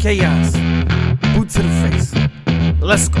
Chaos. Boot to the face. Let's go.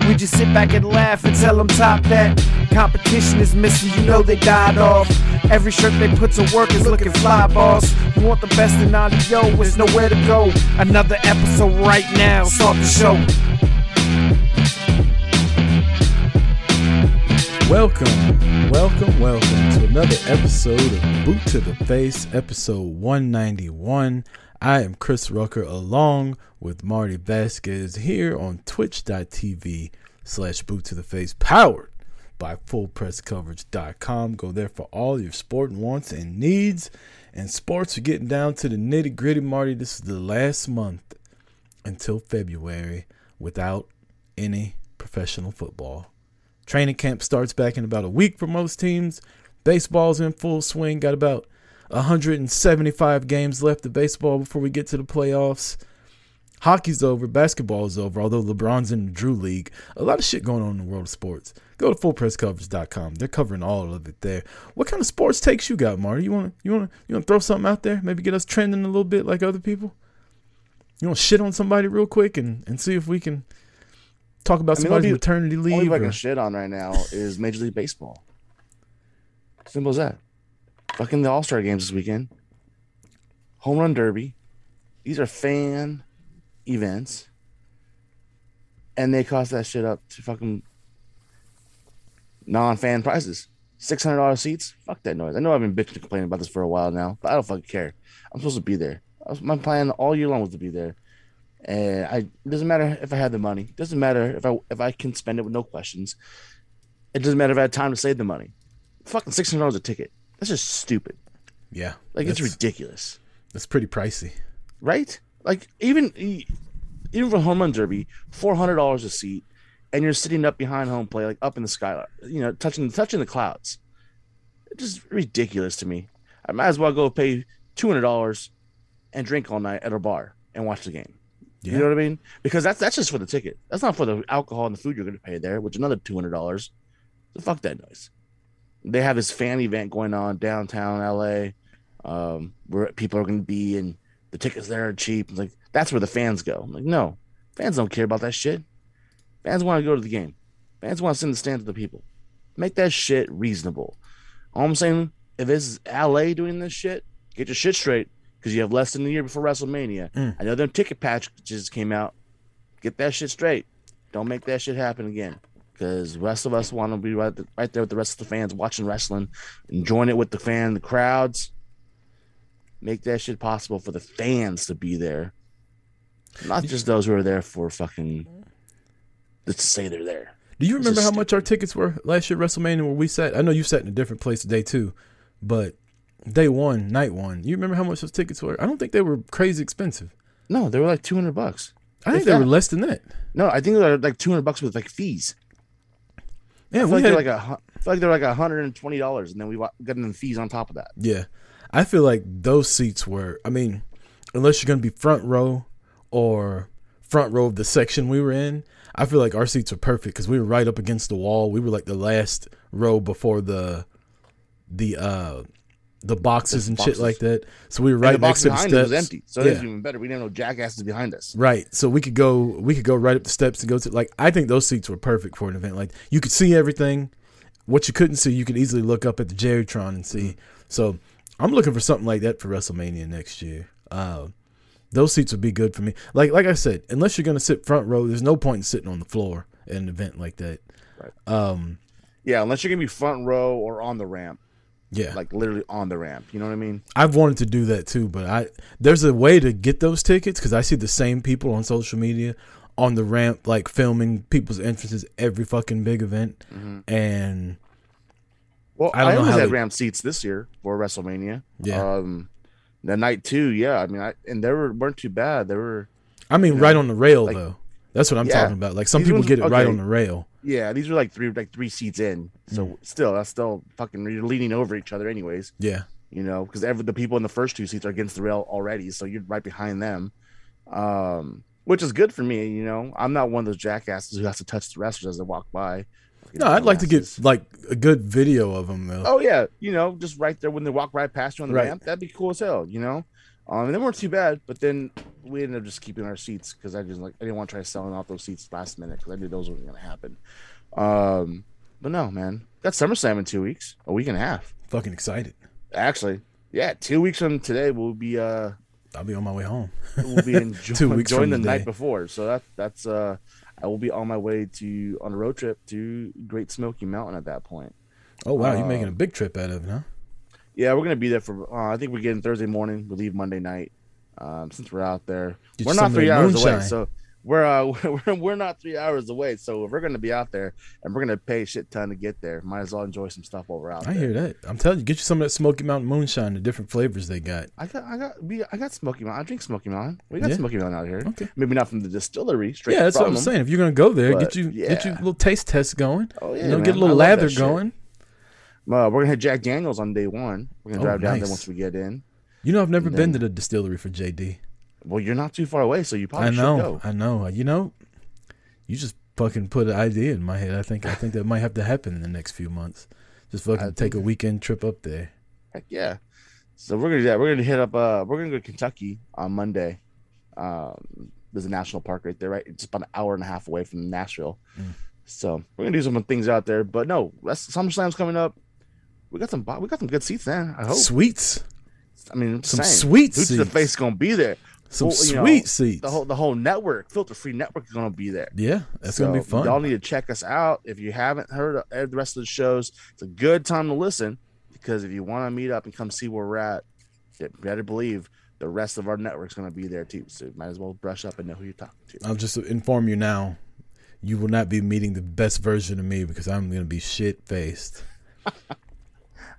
We just sit back and laugh and tell them top that. Competition is missing, you know they died off. Every shirt they put to work is looking fly, boss. You want the best in audio, it's nowhere to go. Another episode right now, start the show. Welcome, welcome, welcome to another episode of Boot to the Face, episode 191. I am Chris Rucker along with Marty Vasquez here on twitch.tv slash boot to the face, powered by fullpresscoverage.com. Go there for all your sport wants and needs. And sports are getting down to the nitty gritty, Marty. This is the last month until February without any professional football. Training camp starts back in about a week for most teams. Baseball's in full swing. Got about 175 games left of baseball before we get to the playoffs. Hockey's over, basketball is over, although LeBron's in the Drew League. A lot of shit going on in the world of sports. Go to fullpresscoverage.com. They're covering all of it there. What kind of sports takes you got, Marty? You wanna you wanna you wanna throw something out there? Maybe get us trending a little bit like other people? You wanna shit on somebody real quick and, and see if we can talk about I mean, somebody's maternity Only leave? thing I can shit on right now is Major League Baseball. Simple as that. Fucking the All Star games this weekend. Home Run Derby. These are fan events. And they cost that shit up to fucking non fan prices. Six hundred dollars seats. Fuck that noise. I know I've been bitching and complaining about this for a while now, but I don't fucking care. I'm supposed to be there. My plan all year long was to be there, and I it doesn't matter if I have the money. It doesn't matter if I if I can spend it with no questions. It doesn't matter if I had time to save the money. Fucking six hundred dollars a ticket. That's just stupid. yeah. Like it's ridiculous, that's pretty pricey. right? Like even even for home run derby, four hundred dollars a seat, and you're sitting up behind home play, like up in the sky, you know, touching touching the clouds. It's just ridiculous to me. I might as well go pay two hundred dollars and drink all night at a bar and watch the game. Yeah. You know what I mean? Because that's that's just for the ticket. That's not for the alcohol and the food you're going to pay there, which is another two hundred dollars. So fuck that noise. They have this fan event going on downtown LA, um, where people are going to be, and the tickets there are cheap. It's like that's where the fans go. I'm like, no, fans don't care about that shit. Fans want to go to the game. Fans want to sit in the stands with the people. Make that shit reasonable. All I'm saying, if it's LA doing this shit, get your shit straight because you have less than a year before WrestleMania. Mm. I know them ticket packages came out. Get that shit straight. Don't make that shit happen again. Because the rest of us want to be right, right there with the rest of the fans watching wrestling, enjoying it with the fan, the crowds. Make that shit possible for the fans to be there, not just those who are there for fucking Let's say they're there. Do you remember how much our tickets were last year at WrestleMania where we sat? I know you sat in a different place day two, but day one, night one, you remember how much those tickets were? I don't think they were crazy expensive. No, they were like two hundred bucks. I think If they were less than that. No, I think they were like two hundred bucks with like fees. Yeah, I feel we like had, they're like a, hu- feel like they're like hundred and twenty dollars, and then we got in the fees on top of that. yeah. I feel like those seats were. I mean, unless you're gonna be front row or front row of the section we were in, I feel like our seats were perfect because we were right up against the wall. We were like the last row before the the uh the boxes and boxes. shit like that. So we were right the next to the behind steps. it was empty, so Yeah. that's even better. We didn't know no jackasses behind us. Right. So we could go we could go right up the steps and go to like I think those seats were perfect for an event. Like you could see everything. What you couldn't see, you could easily look up at the Jerrytron and see. So I'm looking for something like that for WrestleMania next year. Uh, those seats would be good for me. Like like I said, unless you're gonna sit front row, there's no point in sitting on the floor at an event like that. Right. Um Yeah, unless you're gonna be front row or on the ramp, yeah. like literally on the ramp. You know what I mean? I've wanted to do that too, but I there's a way to get those tickets because I see the same people on social media on the ramp, like filming people's entrances every fucking big event, and Well, I I, don't know always had they- ramp seats this year for WrestleMania. Yeah. Um, The night two, yeah. I mean, I and they were weren't too bad. They were, I mean, right know, on the rail like- though. That's what I'm Yeah. talking about. Like some These people ones- get it right on the rail. Yeah. These were like three, like three seats in. So Mm. still, that's still fucking. You're leaning over each other, anyways. Yeah. You know, because every the people in the first two seats are against the rail already, so you're right behind them. Um, which is good for me. You know, I'm not one of those jackasses who has to touch the wrestlers as they walk by. No, I'd like to get like a good video of them though. Oh yeah, you know, just right there when they walk right past you on the Right. ramp, that'd be cool as hell, you know. Um, and they weren't too bad, but then we ended up just keeping our seats because I just like I didn't want to try selling off those seats last minute because I knew those weren't gonna happen. Um, but no, man, got SummerSlam in two weeks, a week and a half, Fucking excited. actually. Yeah, two weeks from today we'll be uh I'll be on my way home. we'll be enjoying Two weeks enjoying the today. night before, so that that's uh I will be on my way to on a road trip to Great Smoky Mountain at that point. Oh wow, you're making a Um, big trip out of it, huh? Yeah, we're gonna be there for. Uh, I think we're getting Thursday morning. We leave Monday night. Um, since we're out there, we're not three hours away, so we're uh we're, we're not three hours away. So if we're gonna be out there, and we're gonna pay a shit ton to get there. Might as well enjoy some stuff while we're out. I there. hear that. I'm telling you, get you some of that Smoky Mountain moonshine, the different flavors they got. I got, I got, we, I got Smoky Mountain. I drink Smoky Mountain. We got Yeah. Smoky Mountain out here. Okay. Maybe not from the distillery. Straight Yeah, that's what I'm them. saying. If you're gonna go there, get you get you a little taste test going. Oh yeah, you know, man. get a little lather going. Uh, we're gonna hit Jack Daniels on day one. We're gonna Oh, drive down there once we get in. You know, I've never been to the distillery for JD. Well, you're not too far away, so you probably I know, should go. I know. You know, you just fucking put an idea in my head. I think I think that might have to happen in the next few months. Just fucking I take a weekend trip up there. Heck yeah. So we're gonna do that. We're gonna hit up. Uh, we're gonna go to Kentucky on Monday. Um, there's a national park right there, right? It's about an hour and a half away from Nashville. Mm. So we're gonna do some things out there. But no, that's SummerSlam's coming up. We got some. We got some good seats then. I hope. Sweets, I mean, some saying, sweet to the face gonna be there. some well, you know, sweet seats. The whole the whole network, filter free network, is gonna be there. yeah, that's gonna be fun. Y'all need to check us out. If you haven't heard of the rest of the shows, it's a good time to listen because if you want to meet up and come see where we're at, you better believe the rest of our network's going to be there too. So you might as well brush up and know who you're talking to. I'll just inform you now. You will not be meeting the best version of me because I'm gonna be shit faced.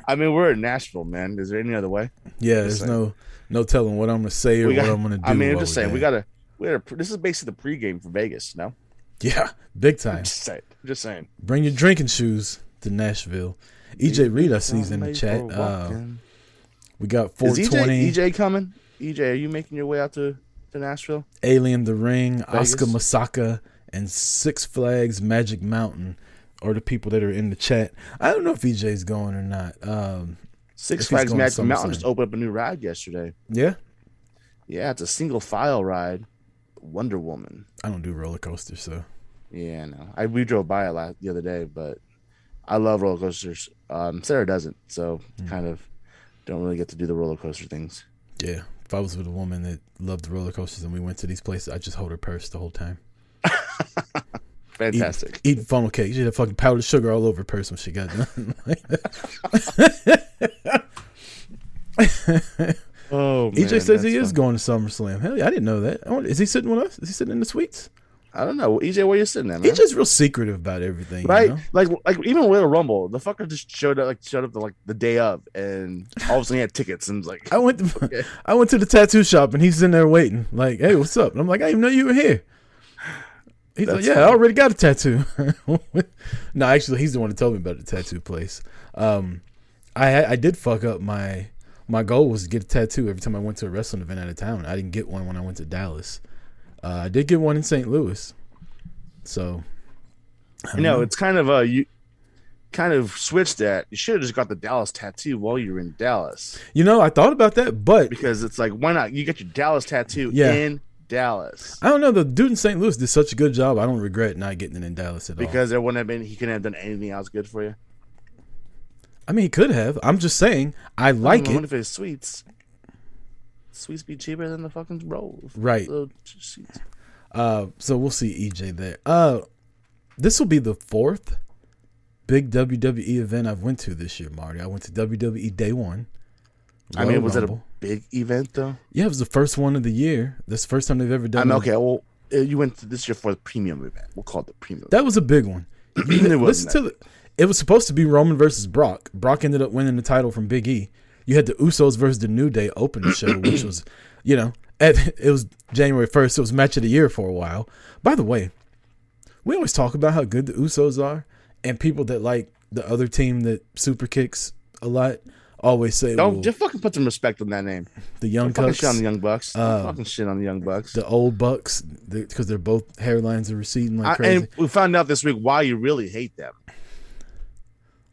I mean, we're in Nashville, man. Is there any other way? Yeah, there's no no telling what I'm gonna say or got- what I'm gonna do. I mean, I'm just saying we gotta. We gotta. This is basically the pregame for Vegas. No, yeah, big time. just saying. Just saying. Bring your drinking shoes to Nashville. EJ Reed, I sees in the chat. Uh, we got is E EJ, 420, EJ coming? EJ, are you making your way out to, to Nashville? Alien the Ring, Vegas? Oscar Masaka, and Six Flags Magic Mountain are the people that are in the chat. I don't know if EJ's going or not. Um, Six Flags Magic Mountain just opened up a new ride yesterday. yeah, Yeah, it's a single file ride. Wonder Woman. I don't do roller coasters, so Yeah, no. I we drove by it last the other day, but I love roller coasters. Um, Sarah doesn't, so Hmm. kind of don't really get to do the roller coaster things. yeah. If I was with a woman that loved roller coasters and we went to these places, I'd just hold her purse the whole time. Fantastic. Eating funnel cake. She had fucking powdered sugar all over her purse when she got done. Oh, man. EJ says he is going to SummerSlam. Hell yeah, I didn't know that. I wonder, is he sitting with us? Is he sitting in the suites? I don't know, EJ, where you sitting at, man? EJ's real secretive about everything, right? You know? Like, like even Royal Rumble, the fucker just showed up, like showed up to like the day of, and all of a sudden he had tickets, and was like, I went to Okay. I went to the tattoo shop and he's in there waiting. Like, hey, what's up? And I'm like, I didn't even know you were here. He's like, That's yeah, I already got a tattoo. no, actually, he's the one that told me about the tattoo place. Um, I I did fuck up my my goal was to get a tattoo every time I went to a wrestling event out of town. I didn't get one when I went to Dallas. Uh, I did get one in St. Louis. So, I know, it's kind of a you kind of switched that. You should have just got the Dallas tattoo while you were in Dallas, you know, I thought about that, but because it's like, why not? You get your Dallas tattoo Yeah. in Dallas. I don't know. The dude in St. Louis did such a good job. I don't regret not getting it in Dallas at all. Because there wouldn't have been, he couldn't have done anything else good for you. I mean, he could have. I'm just saying, I like I it. wonder if it's sweets. Sweets be cheaper than the fucking rolls. Right. Little. Uh, so we'll see EJ there. Uh, this will be the fourth big WWE event I've went to this year, Marty. I went to WWE Day One. I mean, Royal was it a Rumble. Big event though? Yeah, it was the first one of the year. That's the first time they've ever done. I mean, okay. Well, uh, you went to this year for the premium event. We'll call it the premium. That was a big one. Listen to the. It was supposed to be Roman versus Brock. Brock ended up winning the title from Big E. you had the Usos versus the New Day open show, which was, you know, at, it was January first. It was match of the year for a while. By the way, we always talk about how good the Usos are, and people that like the other team that super kicks a lot always say, Don't well, just fucking put some respect on that name. the Young Don't fucking Bucks, shit on the Young Bucks. Don't Uh, fucking shit on the Young Bucks. the old Bucks, because they're both hairlines are receding like I, crazy. and we found out this week why you really hate them.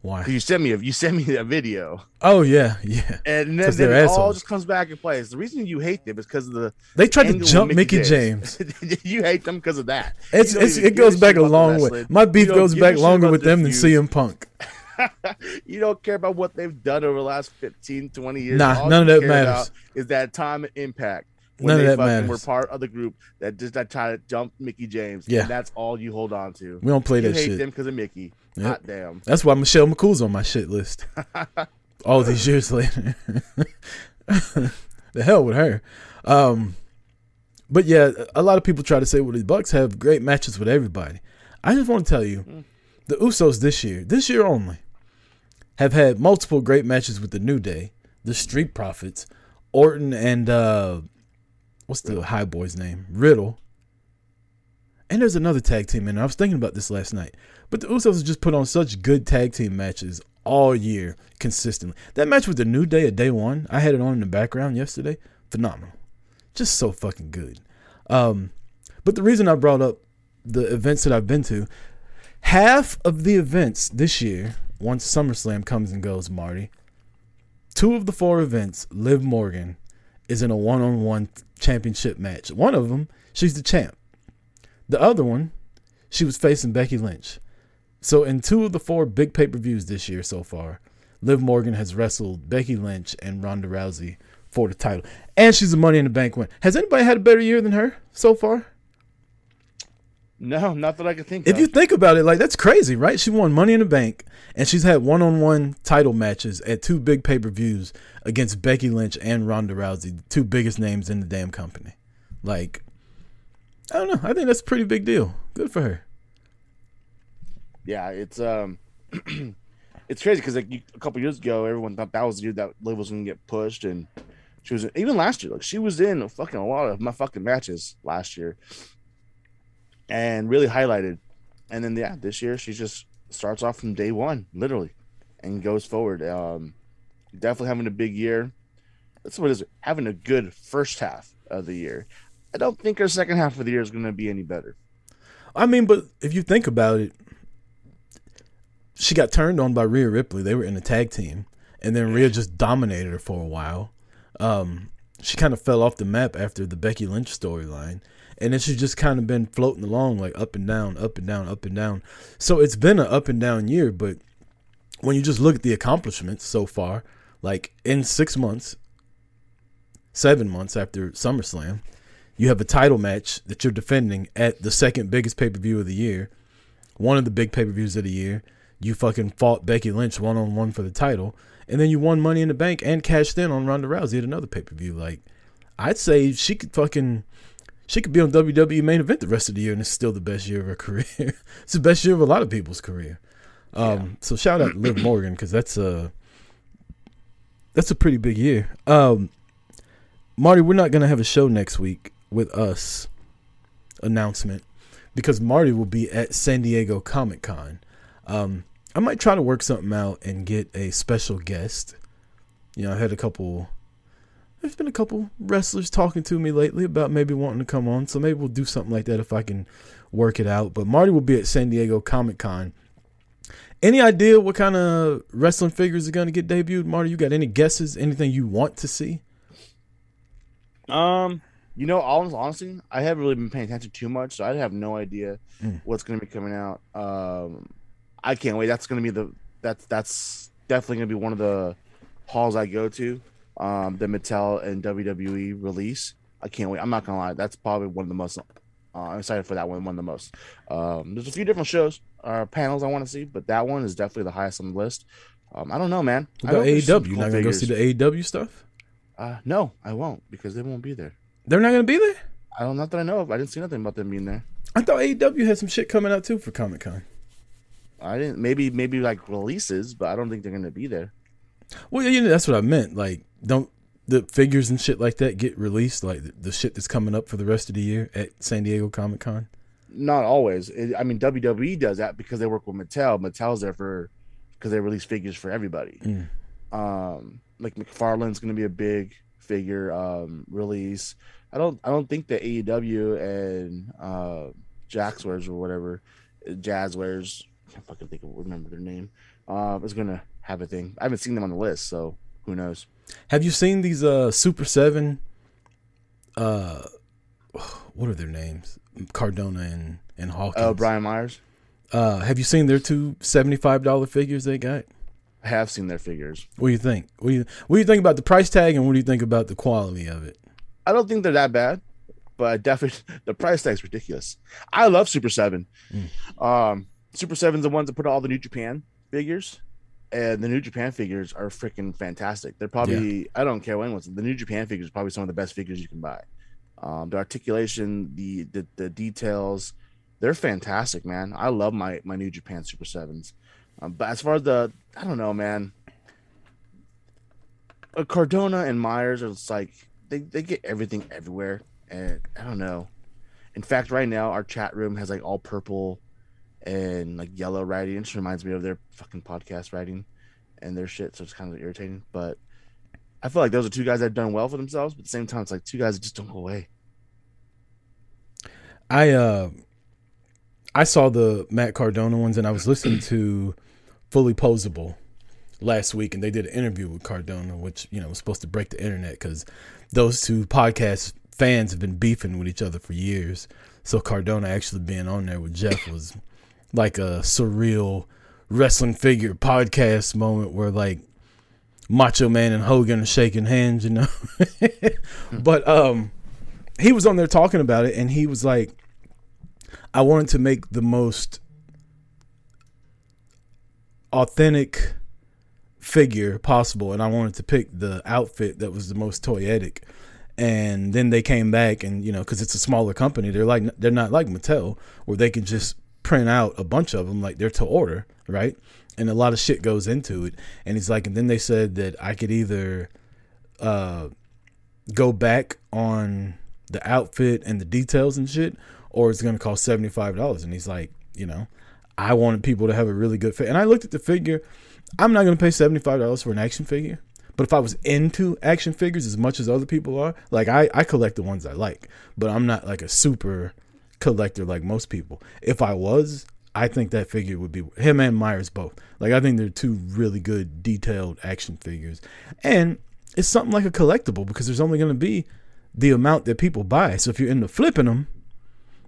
Why? You sent me a you sent me a video, Oh yeah, yeah. and then, 'Cause then they're it all assholes. just comes back in place. The reason you hate them is because of the They tried to angle with jump Mickie James. you hate them because of that. It's, You don't it's even it goes back a about the long way. wrestling. My beef You don't goes give a back shit longer about with them than. CM Punk. you don't care about what they've done over the last 15, 20 years. Nah, All none of that matters. Is that time and impact? When None of they that fucking matters. were part of the group that just that tried to jump Mickie James. Yeah. and that's all you hold on to. We don't play you that hate shit. them because of Mickie. Yep. Hot damn. That's why Michelle McCool's on my shit list. All these years later. the hell with her. Um, but yeah, a lot of people try to say, well, the Bucks have great matches with everybody. I just want to tell you, the Usos this year, this year only, have had multiple great matches with the New Day, the Street Profits, Orton and uh, what's the High Boy's name? Riddle. And there's another tag team in there. I was thinking about this last night. But the Usos have just put on such good tag team matches all year consistently. That match with the New Day at day one, I had it on in the background yesterday. Phenomenal. Just so fucking good. Um, but the reason I brought up the events that I've been to, half of the events this year, once SummerSlam comes and goes, Marty, two of the four events, Liv Morgan is in a one on one championship match. One of them, she's the champ. The other one, she was facing Becky Lynch. So in two of the four big pay per views this year so far, Liv Morgan has wrestled Becky Lynch and Ronda Rousey for the title, and she's a Money in the Bank win. Has anybody had a better year than her so far? No, not that I can think If of. you think about it, like that's crazy, right? She won Money in the Bank, and she's had one-on-one title matches at two big pay-per-views against Becky Lynch and Ronda Rousey, the two biggest names in the damn company. Like, I don't know. I think that's a pretty big deal. Good for her. yeah, it's um, it's crazy because like you, a couple years ago, everyone thought that was the year that Liv was gonna get pushed, and she was even last year. Like she was in fucking a lot of my fucking matches last year, and really highlighted. And then yeah, this year she just starts off from day one, literally, and goes forward. Um, definitely having a big year. That's what is it. Having a good first half of the year. I don't think her second half of the year is going to be any better. I mean, but if you think about it, she got turned on by Rhea Ripley. They were in a tag team, and then Rhea just dominated her for a while. Um, she kind of fell off the map after the Becky Lynch storyline, and she's just kind of been floating along like up and down, up and down, up and down. So it's been an up and down year, but when you just look at the accomplishments so far, like in six months, seven months after SummerSlam, you have a title match that you're defending at the second biggest pay per view of the year, one of the big pay per views of the year. You fucking fought Becky Lynch one on one for the title, and then you won Money in the Bank and cashed in on Ronda Rousey at another pay per view. Like, I'd say she could fucking, she could be on WWE main event the rest of the year, and it's still the best year of her career. it's the best year of a lot of people's career. Um, so shout out to Liv Morgan because that's a that's a pretty big year. Um, Marty, we're not gonna have a show next week with us announcement because Marty will be at San Diego Comic Con. Um, I might try to work something out and get a special guest. You know, I had a couple. There's been a couple wrestlers talking to me lately about maybe wanting to come on, so maybe we'll do something like that if I can work it out. But Marty will be at San Diego Comic Con. Any idea what kind of wrestling figures are going to get debuted, Marty? You got any guesses? Anything you want to see? Um, you know, all honestly, I haven't really been paying attention too much, so I have no idea Mm. what's going to be coming out. Um, I can't wait. That's going to be the that's that's definitely going to be one of the halls I go to. Um, the Mattel and WWE release. I can't wait. I'm not gonna lie. That's probably one of the most. Uh, I'm excited for that one. One of the most. Um, there's a few different shows, uh, panels I want to see, but that one is definitely the highest on the list. Um, I don't know, man. What I about hope there's some AEW? Cool not going to go see the AEW stuff? Uh, no, I won't because they won't be there. They're not going to be there? I don't. Not that I know of. I didn't see nothing about them being there. I thought AEW had some shit coming out too for Comic Con. I didn't. Maybe maybe like releases, but I don't think they're gonna be there. Well, you know, that's what I meant. Like, don't the figures and shit like that get released? Like the, the shit that's coming up for the rest of the year at San Diego Comic Con? Not always. It, I mean, WWE does that because they work with Mattel. Mattel's there for because they release figures for everybody. Mm. Um, like McFarlane's going to be a big figure um, release. I don't. I don't think that AEW and uh, Jaxwares or whatever, Jazwares. I can't fucking think of remember their name. Uh, is going to have a thing. I haven't seen them on the list, so who knows? Have you seen these uh Super Seven? Uh, what are their names? Cardona and and Hawkins. Oh, Brian Myers. Uh, have you seen their two seventy five dollar figures they got? I have seen their figures. What do you think? What do you what do you think about the price tag and what do you think about the quality of it? I don't think they're that bad, but definitely the price tag's ridiculous. I love Super Seven. Mm. Um, Super Seven's the ones that put all the New Japan figures, and the New Japan figures are freaking fantastic. They're probably I don't care when was the New Japan figures are probably some of the best figures you can buy. Um, the articulation, the, the the details, they're fantastic, man. I love my my New Japan Super Sevens. Um, but as far as the, I don't know, man. Uh, Cardona and Myers are just like they, they get everything everywhere, and I don't know. In fact, right now our chat room has like all purple and like yellow writing. It just reminds me of their fucking podcast writing and their shit, so it's kind of irritating. But I feel like those are two guys that have done well for themselves, but at the same time, it's like two guys that just don't go away. I uh I saw the Matt Cardona ones and I was listening to Fully Posable last week and they did an interview with Cardona, which, you know, was supposed to break the internet because those two podcast fans have been beefing with each other for years. So Cardona actually being on there with Jeff was like a surreal wrestling figure podcast moment where like Macho Man and Hogan are shaking hands, you know. but um he was on there talking about it and he was like I wanted to make the most authentic figure possible and I wanted to pick the outfit that was the most toyetic and then they came back and you know because it's a smaller company they're like they're not like mattel where they can just print out a bunch of them like they're to order right? And a lot of shit goes into it. And he's like and then they said that i could either uh go back on the outfit and the details and shit or it's gonna cost $75 and he's like you know i wanted people to have a really good fit and i looked at the figure. I'm not gonna pay $75 for an action figure. But if I was into action figures as much as other people are, like I, I collect the ones I like, but I'm not like a super collector like most people. If I was, I think that figure would be him and Myers both. Like I think they're two really good detailed action figures. And it's something like a collectible because there's only going to be the amount that people buy. So if you're into flipping them,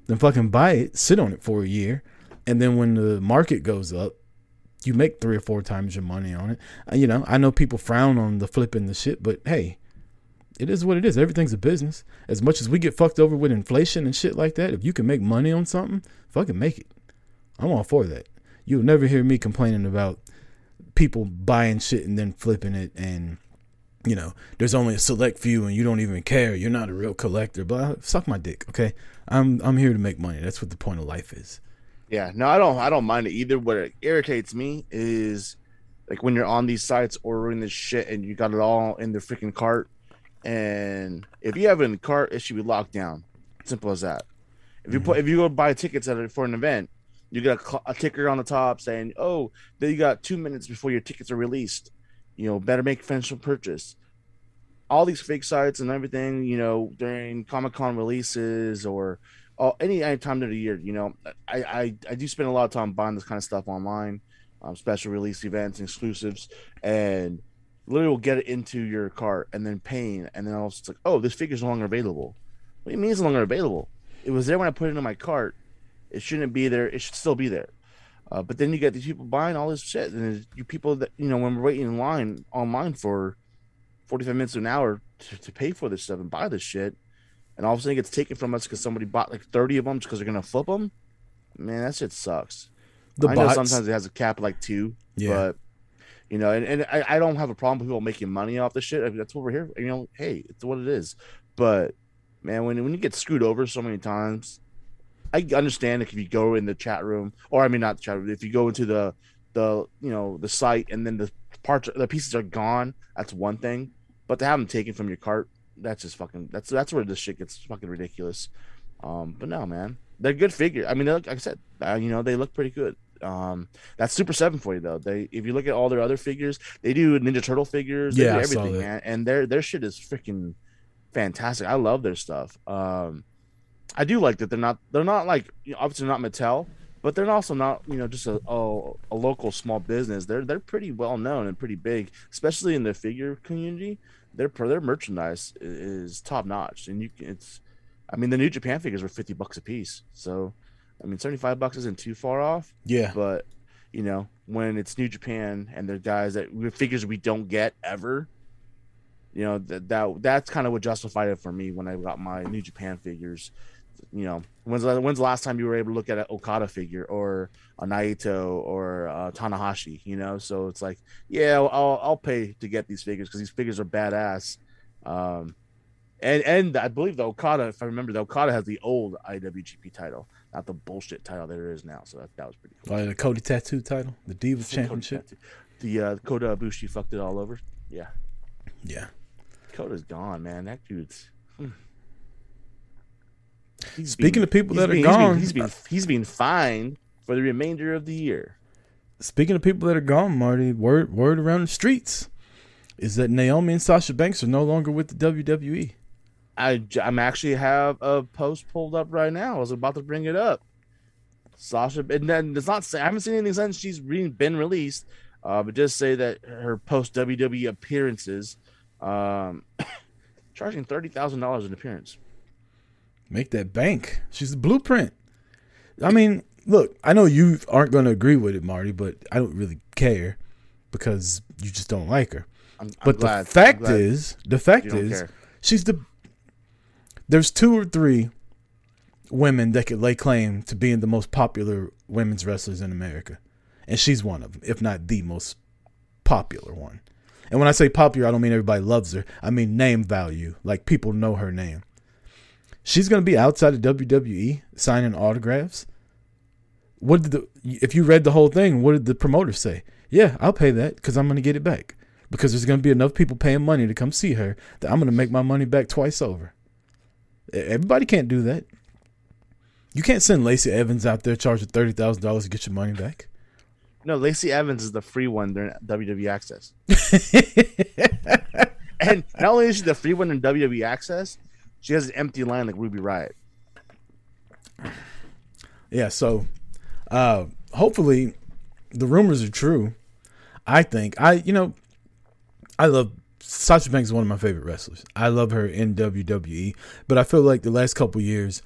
then fucking buy it, sit on it for a year, and then when the market goes up, you make three or four times your money on it. Uh, you know, I know people frown on the flipping the shit, but hey, it is what it is. Everything's a business. As much as we get fucked over with inflation and shit like that, if you can make money on something, fucking make it. I'm all for that. You'll never hear me complaining about people buying shit and then flipping it and you know, there's only a select few and you don't even care. You're not a real collector. But suck my dick, okay? I'm I'm here to make money. That's what the point of life is. Yeah, no, I don't. I don't mind it either. What irritates me is like when you're on these sites ordering this shit and you got it all in the freaking cart, and if you have the cart, it should be locked down. Simple as that. If you put, if you go buy tickets at it for an event, you get a, a ticker on the top saying, "Oh, then you got two minutes before your tickets are released. You know, better make a financial purchase." All these fake sites and everything, you know, during Comic Con releases or all, any any time of the year, you know, I, I I do spend a lot of time buying this kind of stuff online, um, special release events, exclusives, and literally will get it into your cart and then paying, and then also it's like, oh, this figure's no longer available. What do you mean it's no longer available? It was there when I put it in my cart. It shouldn't be there. It should still be there. Uh, but then you get these people buying all this shit, and you people that you know when we're waiting in line online for forty-five minutes to an hour to, to pay for this stuff and buy this shit, and all of a sudden it gets taken from us because somebody bought like thirty of them just because they're gonna flip them. Man, that shit sucks. The I bots, know sometimes it has a cap of like two, Yeah. but you know, and, and I, I don't have a problem with people making money off the shit. I mean, that's what we're here. You know, hey, it's what it is. But man, when when you get screwed over so many times, I understand if you go in the chat room, or I mean not the chat room, if you go into the the you know the site and then the parts the pieces are gone. That's one thing, but to have them taken from your cart, that's just fucking that's that's where this shit gets fucking ridiculous. Um, but no, man, they're good figure. I mean, like I said, uh, you know, they look pretty good. Um, that's Super Seven for you though. They if you look at all their other figures, they do Ninja Turtle figures, they Yeah, do everything, man, and their their shit is freaking fantastic. I love their stuff. Um, I do like that they're not they're not like you know, obviously not Mattel, but they're also not you know just a, a a local small business. They're they're pretty well known and pretty big, especially in the figure community. Their their merchandise is top notch, and you can it's. I mean, the New Japan figures were fifty bucks a piece, so I mean, seventy five bucks isn't too far off. Yeah. But you know, when it's New Japan and they're guys that figures we don't get ever, you know that that that's kind of what justified it for me when I got my New Japan figures. You know, when's the, when's the last time you were able to look at an Okada figure or a Naito or uh, Tanahashi? You know, so it's like, yeah, I'll I'll pay to get these figures because these figures are badass. Um, and and I believe the Okada, if I remember, the Okada has the old IWGP title, not the bullshit title that it is now. So that, that was pretty cool. Like the Cody Tattoo title, the Divas The Championship. The uh, Kota Ibushi fucked it all over. Yeah, Yeah. Kota's gone, man. That dude's. hmm. He's Speaking being- of people that are gone- he's being, he's being he's being fined for the remainder of the year. Speaking of people that are gone, Marty, word word around the streets is that Naomi and Sasha Banks are no longer with the. WWE. I I'm actually have a post pulled up right now. I was about to bring it up. Sasha, and then it's not. say- I haven't seen anything since she's re- been released, uh, but just say that her post WWE appearances, um, charging thirty thousand dollars an appearance. Make that bank. She's the blueprint. I mean, look, I know you aren't going to agree with it, Marty, but I don't really care because you just don't like her. I'm, I'm But glad. the fact is, the fact is, care. she's the. There's two or three women that could lay claim to being the most popular women's wrestlers in America, and she's one of them, if not the most popular one. And when I say popular, I don't mean everybody loves her. I mean name value, like people know her name. She's gonna be outside of WWE signing autographs. What did the? If you read the whole thing, what did the promoter say? Yeah, I'll pay that because I'm gonna get it back because there's going to be enough people paying money to come see her that I'm going to make my money back twice over. Everybody can't do that. You can't send Lacey Evans out there charging thirty thousand dollars to get your money back. No, Lacey Evans is the free one during WWE Axxess. and not only is she the free one in WWE Axxess, she has an empty line like Ruby Riott. yeah, so uh, hopefully the rumors are true. I think I, you know, I love Sasha Banks is one of my favorite wrestlers. I love her in WWE, but I feel like the last couple years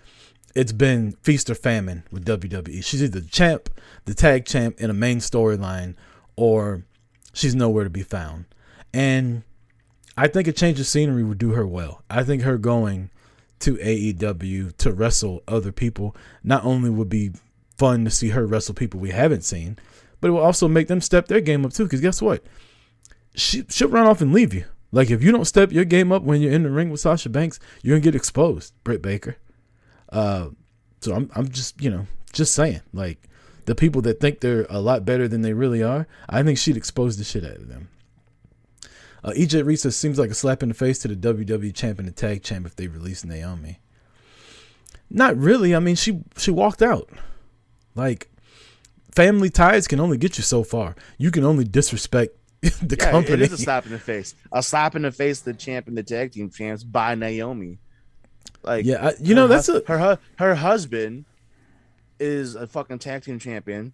it's been feast or famine with WWE. She's either the champ, the tag champ in a main storyline, or she's nowhere to be found. And I think a change of scenery would do her well. I think her going to AEW to wrestle other people not only would be fun to see her wrestle people we haven't seen, but it will also make them step their game up too. Because guess what? She, she'll run off and leave you. Like if you don't step your game up when you're in the ring with Sasha Banks, you're gonna get exposed, Britt Baker. Uh, so I'm I'm just you know just saying like the people that think they're a lot better than they really are, I think she'd expose the shit out of them. Uh, EJ Risa seems like a slap in the face to the WWE champ and the tag champ if they release Naomi. Not really. I mean, she she walked out. Like family ties can only get you so far. You can only disrespect the Yeah, company. it is a slap in the face. A slap in the face the champ and the tag team champs by Naomi. Like yeah, I, you know that's hu- a her her husband is a fucking tag team champion.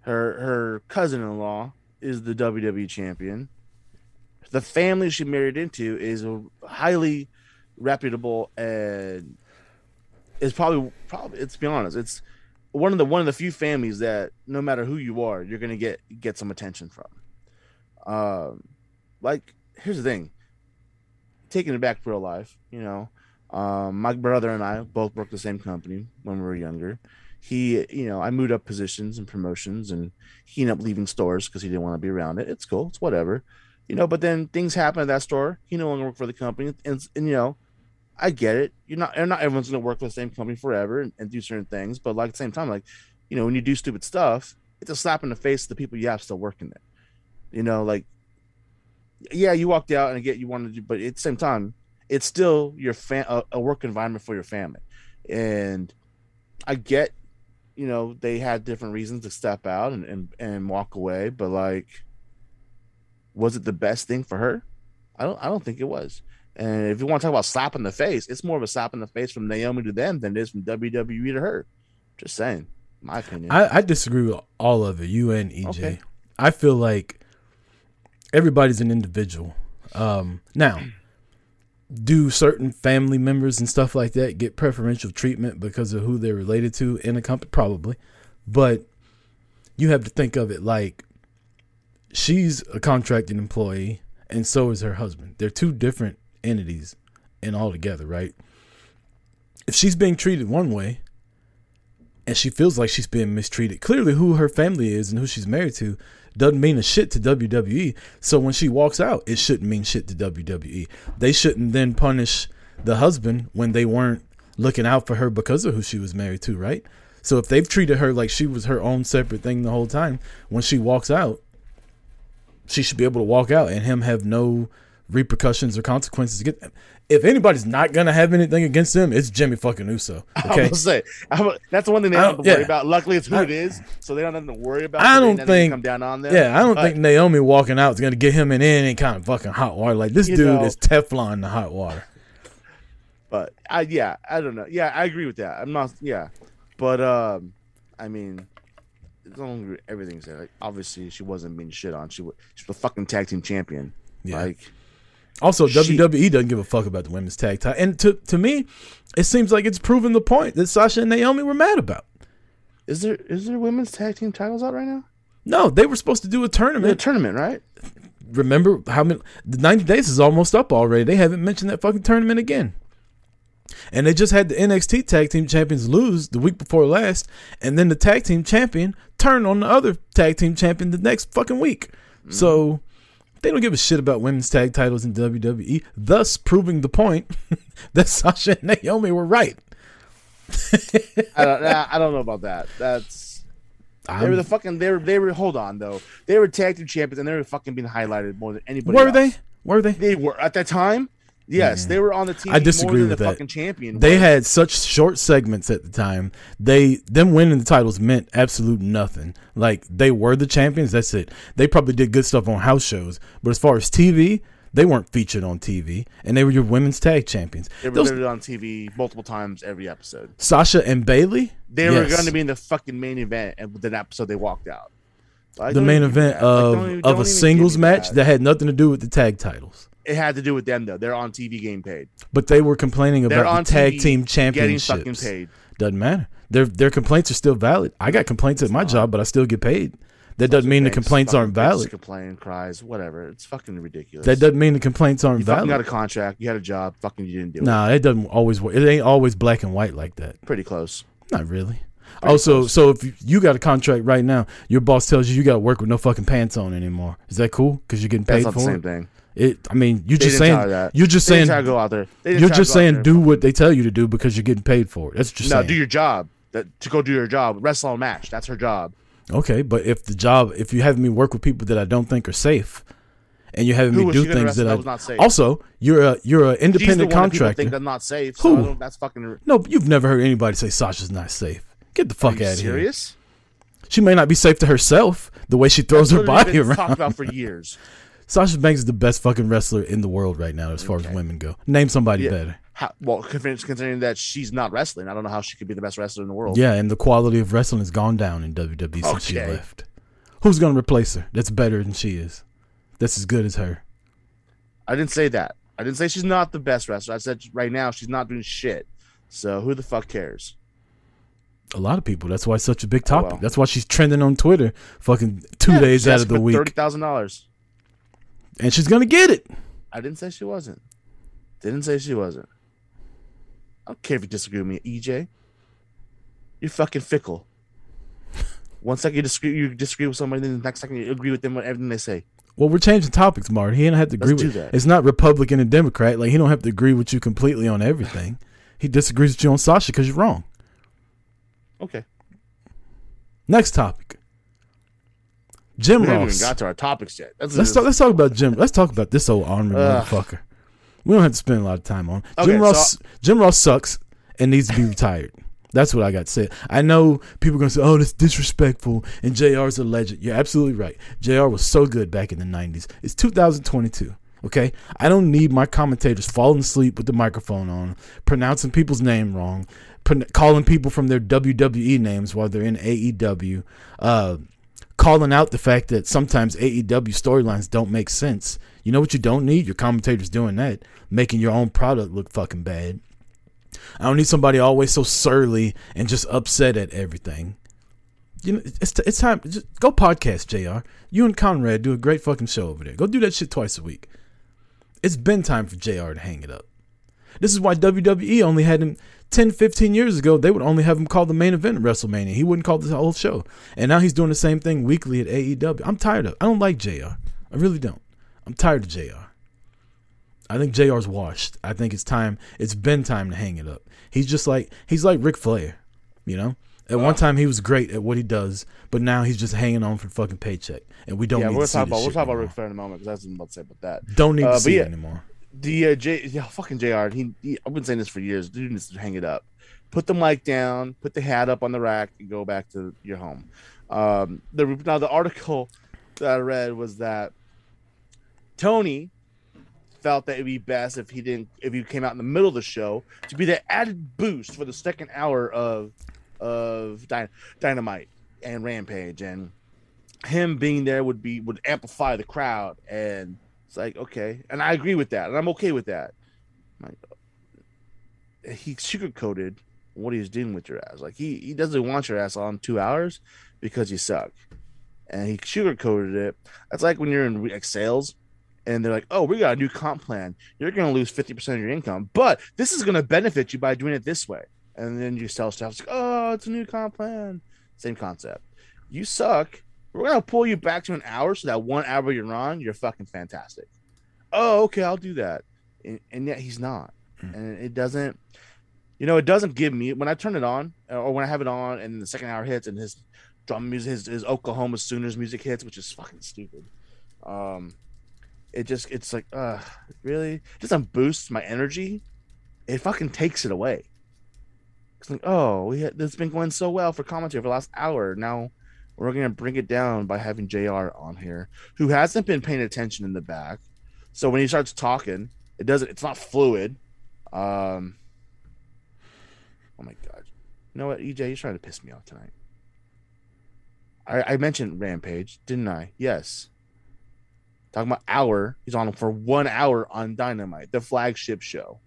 Her her cousin in law is the WWE champion. The family she married into is a highly reputable and is probably probably let's be honest, it's one of the one of the few families that no matter who you are, you're gonna get get some attention from. Um, like here's the thing, taking it back to real life, you know, um, my brother and I both worked the same company when we were younger. He, you know, I moved up positions and promotions, and he ended up leaving stores because he didn't want to be around it. It's cool, it's whatever, you know. But then things happen at that store. He no longer worked for the company, and, and you know, I get it. You're not, not everyone's gonna work for the same company forever and, and do certain things. But like at the same time, like, you know, when you do stupid stuff, it's a slap in the face to the people you have still working there. You know, like yeah, you walked out and get you wanted to, but at the same time, it's still your fam- a, a work environment for your family, and I get, you know, they had different reasons to step out and and, and walk away, but like, was it the best thing for her? I don't I don't think it was. And if you want to talk about slap in the face, it's more of a slap in the face from Naomi to them than it is from WWE to her. Just saying, my opinion. I, I disagree with all of it. You and EJ. Okay. I feel like everybody's an individual. Um, now, do certain family members and stuff like that get preferential treatment because of who they're related to in a company? Probably, but you have to think of it like she's a contracted employee, and so is her husband. They're two different entities and all together, right? If she's being treated one way, and she feels like she's being mistreated. Clearly, who her family is and who she's married to doesn't mean a shit to WWE. So when she walks out, it shouldn't mean shit to WWE. They shouldn't then punish the husband when they weren't looking out for her because of who she was married to, right? So if they've treated her like she was her own separate thing the whole time, when she walks out, she should be able to walk out and him have no repercussions or consequences. Get if anybody's not gonna have anything against him, it's Jimmy fucking Uso. I Okay, was say I'm, that's the one thing they don't have to worry yeah. about. Luckily, it's who I- it is, so they don't have to worry about. I don't think- come down on them. Yeah, I don't But- think Naomi walking out is gonna get him in any kind of fucking hot water. Like this dude know- is Teflon in the hot water. But I yeah, I don't know. Yeah, I agree with that. I'm not yeah. But um I mean it's only everything's there. Like obviously she wasn't being shit on. She was she's the fucking tag team champion. Yeah. Like Also, She- WWE doesn't give a fuck about the women's tag title, and to to me, it seems like it's proven the point that Sasha and Naomi were mad about. is there is there women's tag team titles out right now? No, they were supposed to do a tournament. tournament, right? Remember how many? The ninety days is almost up already. They haven't mentioned that fucking tournament again. And they just had the NXT tag team champions lose the week before last, and then the tag team champion turn on the other tag team champion the next fucking week. So they don't give a shit about women's tag titles in WWE, thus proving the point that Sasha and Naomi were right. I don't I don't know about that. That's they were the fucking they were they were hold on though. They were tag team champions and they were fucking being highlighted more than anybody were else. they? Were they? They were at that time. Yes, they were on the team. I disagree with the that. fucking champion. They was. had such short segments at the time. They them winning the titles meant absolute nothing. Like they were the champions. That's it. They probably did good stuff on house shows, but as far as TV, they weren't featured on TV, and they were your women's tag champions. They were Those- on TV multiple times every episode. Sasha and Bayley. They were going to be in the fucking main event, and with that episode they walked out. Like, the main even give me event that. Like, of don't of don't a singles match that. that had nothing to do with the tag titles. It had to do with them though. They're on TV getting paid. But they were complaining They're about on the tag TV team Getting fucking paid. Doesn't matter. Their their complaints are still valid. I got complaints at my job, but I still get paid. That doesn't mean the complaints aren't valid. Complain, cries, whatever. It's fucking ridiculous. That doesn't mean the complaints aren't valid. you got a contract. You had a job. Fucking you didn't do it. Nah, it doesn't always work. It ain't always black and white like that. Pretty close. Not really. Also, so if you- you got a contract right now, your boss tells you you got to work with no fucking pants on anymore. Is that cool? Because you're getting That's paid not the same it. thing. It. I mean, you're They just saying. You're just They saying. try to go out there. You're just saying do what they tell you to do because you're getting paid for it. That's just No, saying. do your job. That to go do your job. Wrestle a match. That's her job. Okay, but if the job, if you have me work with people that I don't think are safe, and you're having Who me do things that that I was not safe? also you're a you're a She's the independent one that people contractor. think that's not safe. So Who? That's fucking. no, you've never heard anybody say Sasha's not safe. Get the fuck out of here. serious? She may not be safe to herself the way she throws her That's literally body been around. talked about for years. Sasha Banks is the best fucking wrestler in the world right now, as far as women go. Name somebody Yeah. better. How, well, considering that she's not wrestling, I don't know how she could be the best wrestler in the world. Yeah, and the quality of wrestling has gone down in WWE since she left. Who's gonna replace her? That's better than she is. That's as good as her. I didn't say that. I didn't say she's not the best wrestler. I said right now she's not doing shit. So who the fuck cares? A lot of people. That's why it's such a big Oh, topic. well. That's why she's trending on Twitter, fucking two Yeah, days out of the week, Thirty thousand dollars. And she's gonna get it. I didn't say she wasn't. Didn't say she wasn't. I don't care if you disagree with me, EJ. You're fucking fickle. One second you disagree, you disagree with somebody, then the next second you agree with them on everything they say. Well, we're changing topics, Martin. He don't have to agree Let's with. that. It's not Republican and Democrat. Like he don't have to agree with you completely on everything. he disagrees with you on Sasha because you're wrong. Okay. Next topic. Jim We haven't Ross. even got to our topics yet. That's Let's talk. Let's talk about Jim. Let's talk about this old Ugh. motherfucker. We don't have to spend a lot of time on Okay, Jim so- Ross. Jim Ross sucks and needs to be retired. That's what I got to say. I know people are gonna say, "Oh, that's disrespectful," and Jr's a legend. You're absolutely right. Jr was so good back in the '90s. It's 2022. Okay, I don't need my commentators falling asleep with the microphone on, pronouncing people's name wrong, calling people from their WWE names while they're in AEW, uh, calling out the fact that sometimes AEW storylines don't make sense. You know what you don't need? Your commentators doing that, making your own product look fucking bad. I don't need somebody always so surly and just upset at everything. You know, it's it's time. Just go podcast, JR You and Conrad do a great fucking show over there. Go do that shit twice a week. It's been time for JR to hang it up. This is why WWE only had him 10, 15 years ago. They would only have him call the main event at WrestleMania. He wouldn't call the whole show. And now he's doing the same thing weekly at AEW. I'm tired of. I don't like JR I really don't. I'm tired of JR I think JR's washed. I think it's time. It's been time to hang it up. He's just like he's like Ric Flair, you know. At one time he was great at what he does, but now he's just hanging on for the fucking paycheck, and we don't yeah, need we'll to see talk this about we'll talk about. Ric Flair in a moment because that's what I'm about to say about that. Don't need Uh, to see yeah. it anymore. The uh, J, yeah, fucking JR He, he, I've been saying this for years. Dude needs to hang it up. Put the mic down. Put the hat up on the rack and go back to your home. Um, the now the article that I read was that Tony felt that it'd be best if he didn't if he came out in the middle of the show to be the added boost for the second hour of of Dy- Dynamite and Rampage and him being there would be would amplify the crowd and it's like okay and I agree with that and I'm okay with that. Like, he sugarcoated what he's doing with your ass. Like he he doesn't want your ass on two hours because you suck, and he sugarcoated it. That's like when you're in like sales, and they're like, "Oh, we got a new comp plan. You're gonna lose fifty percent of your income, but this is gonna benefit you by doing it this way." And then you sell stuff. It's like, "Oh, it's a new comp plan." Same concept. You suck. We're gonna pull you back to an hour, so that one hour you're on, you're fucking fantastic. Oh, okay, I'll do that. And, and yet he's not, and it doesn't you know, it doesn't give me when I turn it on or when I have it on and the second hour hits and his drum music, his, his Oklahoma Sooners music hits, which is fucking stupid. Um, it just it's like, uh, really, it doesn't boost my energy. It fucking takes it away. It's like, oh, we had this has been going so well for commentary for the last hour. Now we're gonna bring it down by having JR on here, who hasn't been paying attention in the back. So when he starts talking, it doesn't. It's not fluid. Um, Oh my god. You know what, EJ, you're trying to piss me off tonight. I, I mentioned Rampage, didn't I? Yes. Talking about hour. He's on for one hour on Dynamite, the flagship show.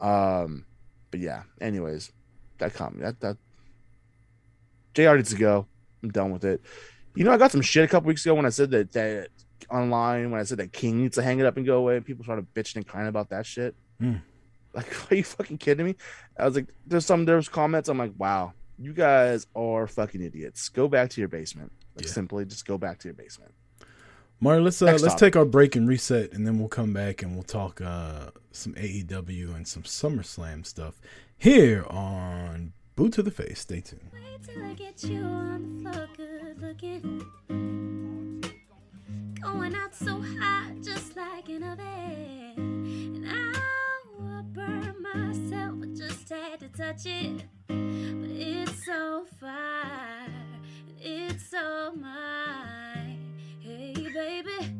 Um, but yeah. Anyways, that comment that that JR needs to go. I'm done with it. You know, I got some shit a couple weeks ago when I said that that online when I said that King needs to hang it up and go away. People started bitching and crying about that shit. Hmm. Like, are you fucking kidding me? I was like, there's some there's comments. I'm like, wow, you guys are fucking idiots. Go back to your basement. Like, Yeah. simply just go back to your basement. Marty, let's uh, Next let's topic. take our break and reset, and then we'll come back and we'll talk uh, some AEW and some SummerSlam stuff here on Boot to the Face. Stay tuned. Wait till I get you on the floor, good looking. Going out so hot, just like. And I'll burn myself, I just had to touch it. But it's so fire, and it's so mine. Hey, baby,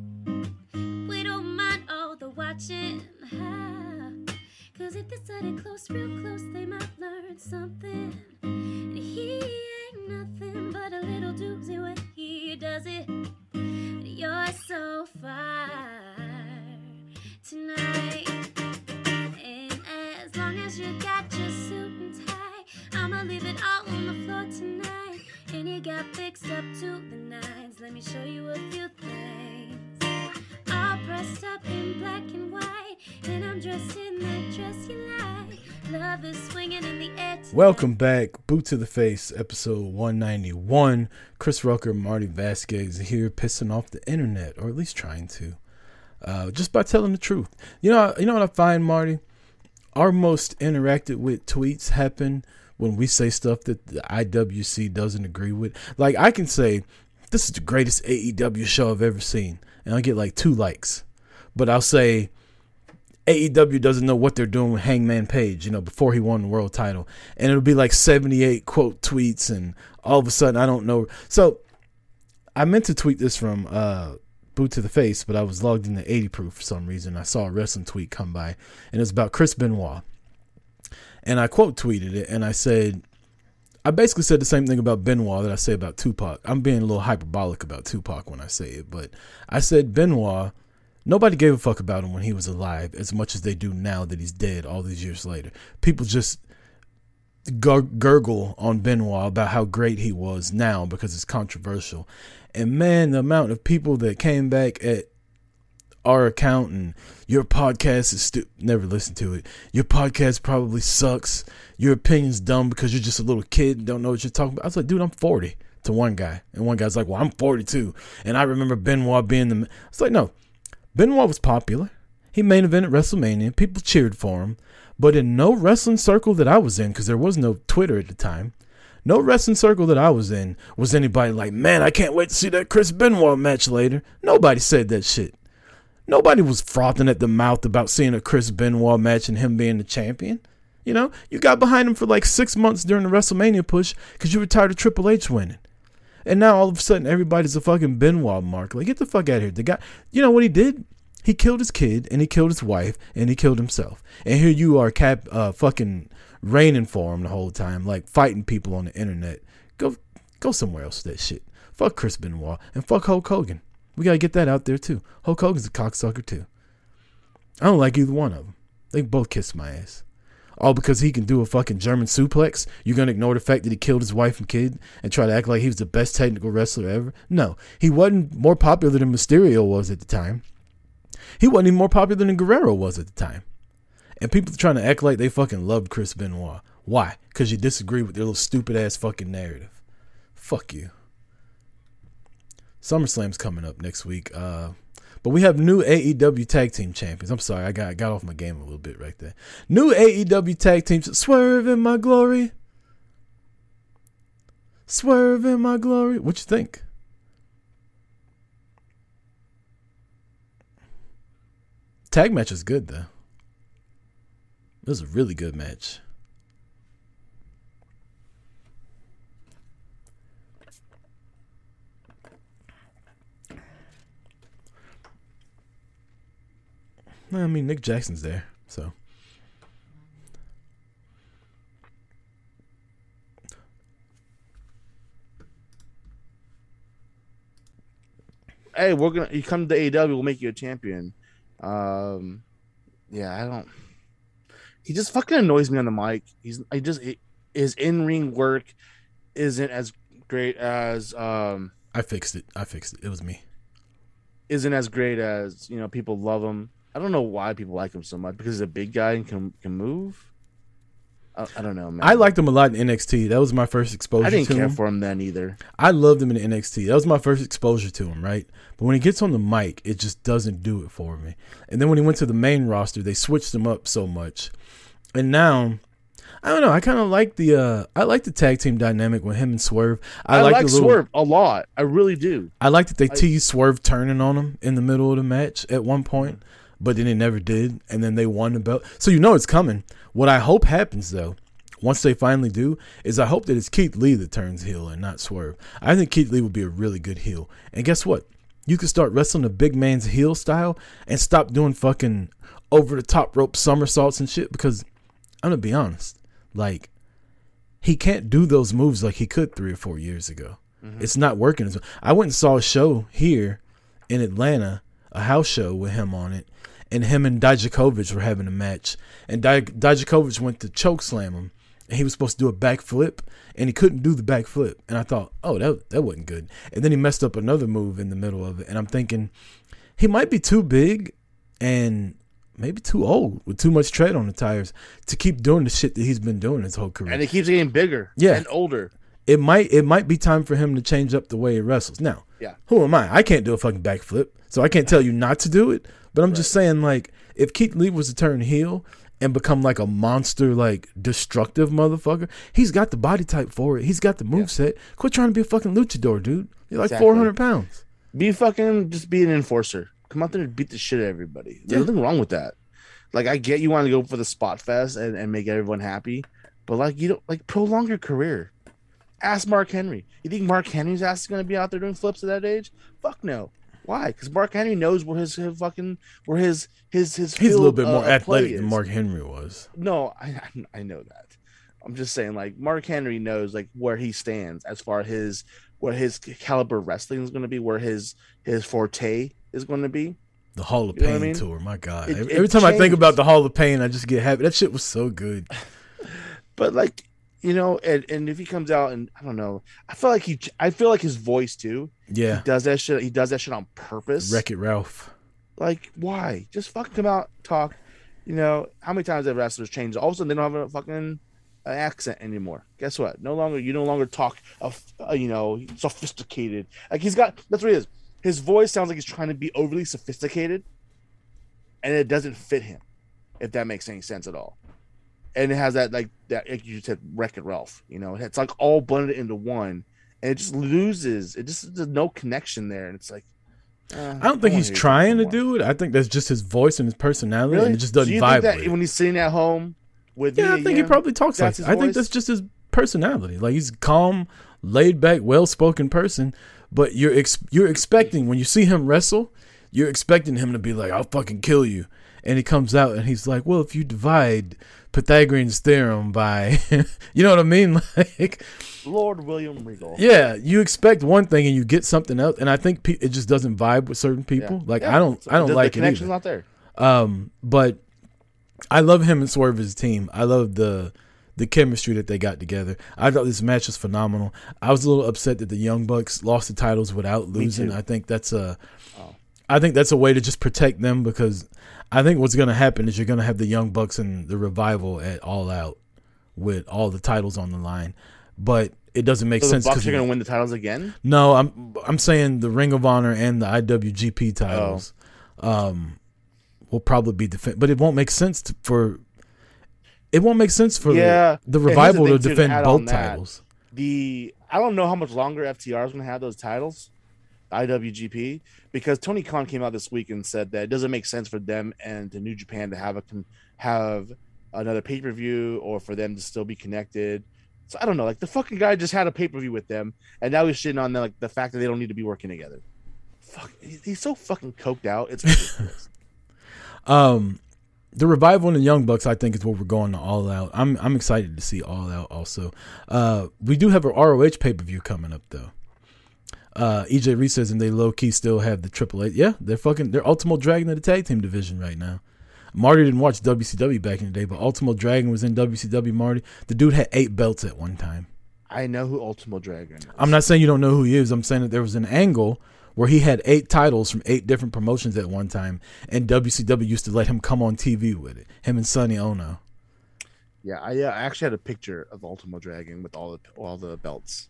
we don't mind all the watching. Cause if they study close, real close, they might learn something. And he ain't nothing but a little doozy when he does it. And you're so fire tonight. And as long as you got your suit and tie, I'ma leave it all on the floor tonight. And you got fixed up to the nines. Let me show you a few things. All pressed up in black and white, and I'm dressed in dress you like. Love is swinging in the air. tonight. Welcome back, Boot to the Face, episode 191. Chris Rucker, Marty Vasquez here, pissing off the internet, or at least trying to, uh, just by telling the truth. You know, you know what I find, Marty? Our most interacted with tweets happen when we say stuff that the IWC doesn't agree with. Like I can say, this is the greatest AEW show I've ever seen, and I get like two likes, but I'll say AEW doesn't know what they're doing with Hangman Page, you know, before he won the world title. And it'll be like 78 quote tweets and all of a sudden I don't know. So I meant to tweet this from uh boot to the face, but I was logged into 80 proof for some reason. I saw a wrestling tweet come by and it was about Chris Benoit. And I quote tweeted it and I said I basically said the same thing about Benoit that I say about Tupac. I'm being a little hyperbolic about Tupac when I say it, but I said Benoit Nobody gave a fuck about him when he was alive as much as they do now that he's dead all these years later. People just gur- gurgle on Benoit about how great he was now because it's controversial. And man, the amount of people that came back at our account and your podcast is stupid. never listen to it. Your podcast probably sucks. Your opinion's dumb because you're just a little kid don't know what you're talking about. I was like, dude, I'm 40 to one guy. And one guy's like, well, I'm 42. And I remember Benoit being the. It's like, no, Benoit was popular. He main evented WrestleMania. People cheered for him. But in no wrestling circle that I was in, because there was no Twitter at the time, no wrestling circle that I was in was anybody like, man, I can't wait to see that Chris Benoit match later. Nobody said that shit. Nobody was frothing at the mouth about seeing a Chris Benoit match and him being the champion. You know, you got behind him for like six months during the WrestleMania push because you were tired of Triple H winning. And now all of a sudden everybody's a fucking Benoit mark. Like, get the fuck out of here. The guy, you know what he did? He killed his kid and he killed his wife and he killed himself. And here you are, cap, uh, fucking raining for him the whole time, like fighting people on the internet. Go, go somewhere else with that shit. Fuck Chris Benoit and fuck Hulk Hogan. We gotta get that out there too. Hulk Hogan's a cocksucker too. I don't like either one of them. They both kiss my ass all because he can do a fucking German suplex, you're gonna ignore the fact that he killed his wife and kid and try to act like he was the best technical wrestler ever? No, he wasn't more popular than Mysterio was at the time. He wasn't even more popular than Guerrero was at the time. And people are trying to act like they fucking loved Chris Benoit. Why? Because you disagree with their little stupid ass fucking narrative. Fuck you. SummerSlam's coming up next week. Uh, but we have new AEW tag team champions. I'm sorry, I got got off my game a little bit right there. New AEW tag teams. Swerve in my glory. Swerve in my glory. What you think? Tag match is good though. It was a really good match. I mean, Nick Jackson's there, so. Hey, we're gonna you come to AEW, we'll make you a champion. Um, yeah, I don't. He just fucking annoys me on the mic. He's I just his in ring work isn't as great as um. I fixed it. I fixed it. It was me. Isn't as great as you know. People love him. I don't know why people like him so much because he's a big guy and can can move. I, I don't know, man. I liked him a lot in NXT. That was my first exposure I didn't to care him. for him then either. I loved him in NXT. That was my first exposure to him, right? But when he gets on the mic, it just doesn't do it for me. And then when he went to the main roster, they switched him up so much. And now, I don't know. I kind of like the uh I like the tag team dynamic with him and Swerve. I, I, like, like the little, Swerve a lot. I really do. I like that they teased Swerve turning on him in the middle of the match at one point, but then they never did, and then they won the belt. So you know it's coming. What I hope happens though, once they finally do, is I hope that it's Keith Lee that turns heel and not Swerve. I think Keith Lee would be a really good heel. And guess what? You can start wrestling a big man's heel style and stop doing fucking over the top rope somersaults and shit because I'm gonna be honest, like he can't do those moves like he could three or four years ago. Mm-hmm. It's not working. as well. I went and saw a show here in Atlanta, a house show with him on it, and him and Dijakovic were having a match, and Di- Dijakovic went to choke slam him, and he was supposed to do a backflip, and he couldn't do the backflip, and I thought, oh, that that wasn't good, and then he messed up another move in the middle of it, and I'm thinking he might be too big and maybe too old with too much tread on the tires to keep doing the shit that he's been doing his whole career And it keeps getting bigger. Yeah. And older. it might it might be time for him to change up the way he wrestles. Now, Yeah. who am I? I can't do a fucking backflip, so I can't tell you not to do it. But I'm just saying, like, if Keith Lee was to turn heel and become like a monster, like destructive motherfucker. He's got the body type for it. He's got the move set. Quit trying to be a fucking luchador, dude. You're like Exactly. 400 pounds. Be fucking just be an enforcer. Come out there and beat the shit out of everybody. There's Yeah. nothing wrong with that. Like I get you want to go for the spot fest and, and make everyone happy, but like you don't like prolong your career. Ask Mark Henry. You think Mark Henry's ass is gonna be out there doing flips at that age? Fuck no. Why? Because Mark Henry knows where his, his fucking where his his his He's a little bit more athletic than. Mark Henry was. No, I I- know that. I'm just saying, like Mark Henry knows like where he stands as far as his where his caliber wrestling is going to be, where his his forte is going to be. The Hall of You Pain I mean? tour, my God. It- every it every time I think about the Hall of Pain, I just get happy. That shit was so good. But like you know, and, and if he comes out and I don't know, I feel like he, I feel like his voice too. Yeah. He does that shit. He does that shit on purpose. Wreck It Ralph. Like why? Just fucking come out, talk. You know how many times have wrestlers changed? All of a sudden they don't have a fucking uh, accent anymore. Guess what? No longer you no longer talk of uh, you know sophisticated. Like he's got that's what he is. His voice sounds like he's trying to be overly sophisticated, and it doesn't fit him. If that makes any sense at all. And it has that like that like you said, Wreck It Ralph. You know, it's like all blended into one, and it just loses. It just there's no connection there, and it's like. uh, I don't think he's trying to do. do it. I think that's just his voice and his personality, Really? and it just doesn't you vibe think that with when he's sitting at home with Yeah, me I think he probably talks like that's that. I think that's just his personality. Like he's calm, laid back, well spoken person. But you're ex- you're expecting when you see him wrestle, you're expecting him to be like, "I'll fucking kill you," and he comes out and he's like, "Well, if you divide Pythagorean's theorem by, you know what I mean? Like, Lord William Regal. yeah, you expect one thing and you get something else, and I think pe- it just doesn't vibe with certain Yeah. people. Like Yeah. I don't, So I don't the, like the it connection's either. not there. Um, but I love him and Swerve as a team. I love the the chemistry that they got together. I thought this match was phenomenal. I was a little upset that the Young Bucks lost the titles without losing. I think that's a Oh. I think that's a way to just protect them because I think what's going to happen is you're going to have the Young Bucks and the Revival at All Out with all the titles on the line. But it doesn't make So the sense Bucks because are going to win the titles again. no, I'm I'm saying the Ring of Honor and the IWGP titles um will probably be defend but it won't make sense to, for it won't make sense for Yeah. the the revival to to defend both titles. The I don't know how much longer FTR is going to have those titles, IWGP, because Tony Khan came out this week and said that it doesn't make sense for them and to New Japan to have a have another pay per view or for them to still be connected. So I don't know. Like the fucking guy just had a pay per view with them, and now he's shitting on the, like the fact that they don't need to be working together. Fuck, he's so fucking coked out. It's. Um the revival and the Young Bucks, I think, is what we're going to all out. I'm I'm excited to see all out. Also, uh, we do have a ROH pay per view coming up though. Uh, EJ Reese says, and they low key still have the Triple A. Yeah, they're fucking they're Ultimo Dragon of the tag team division right now. Marty didn't watch WCW back in the day, but Ultimo Dragon was in WCW. Marty, the dude had eight belts at one time. I know who Ultimo Dragon is. I'm not saying you don't know who he is. I'm saying that there was an angle where he had eight titles from eight different promotions at one time, and WCW used to let him come on TV with it. Him and Sonny Onoo. Yeah, I, uh, I actually had a picture of Ultimo Dragon with all the all the belts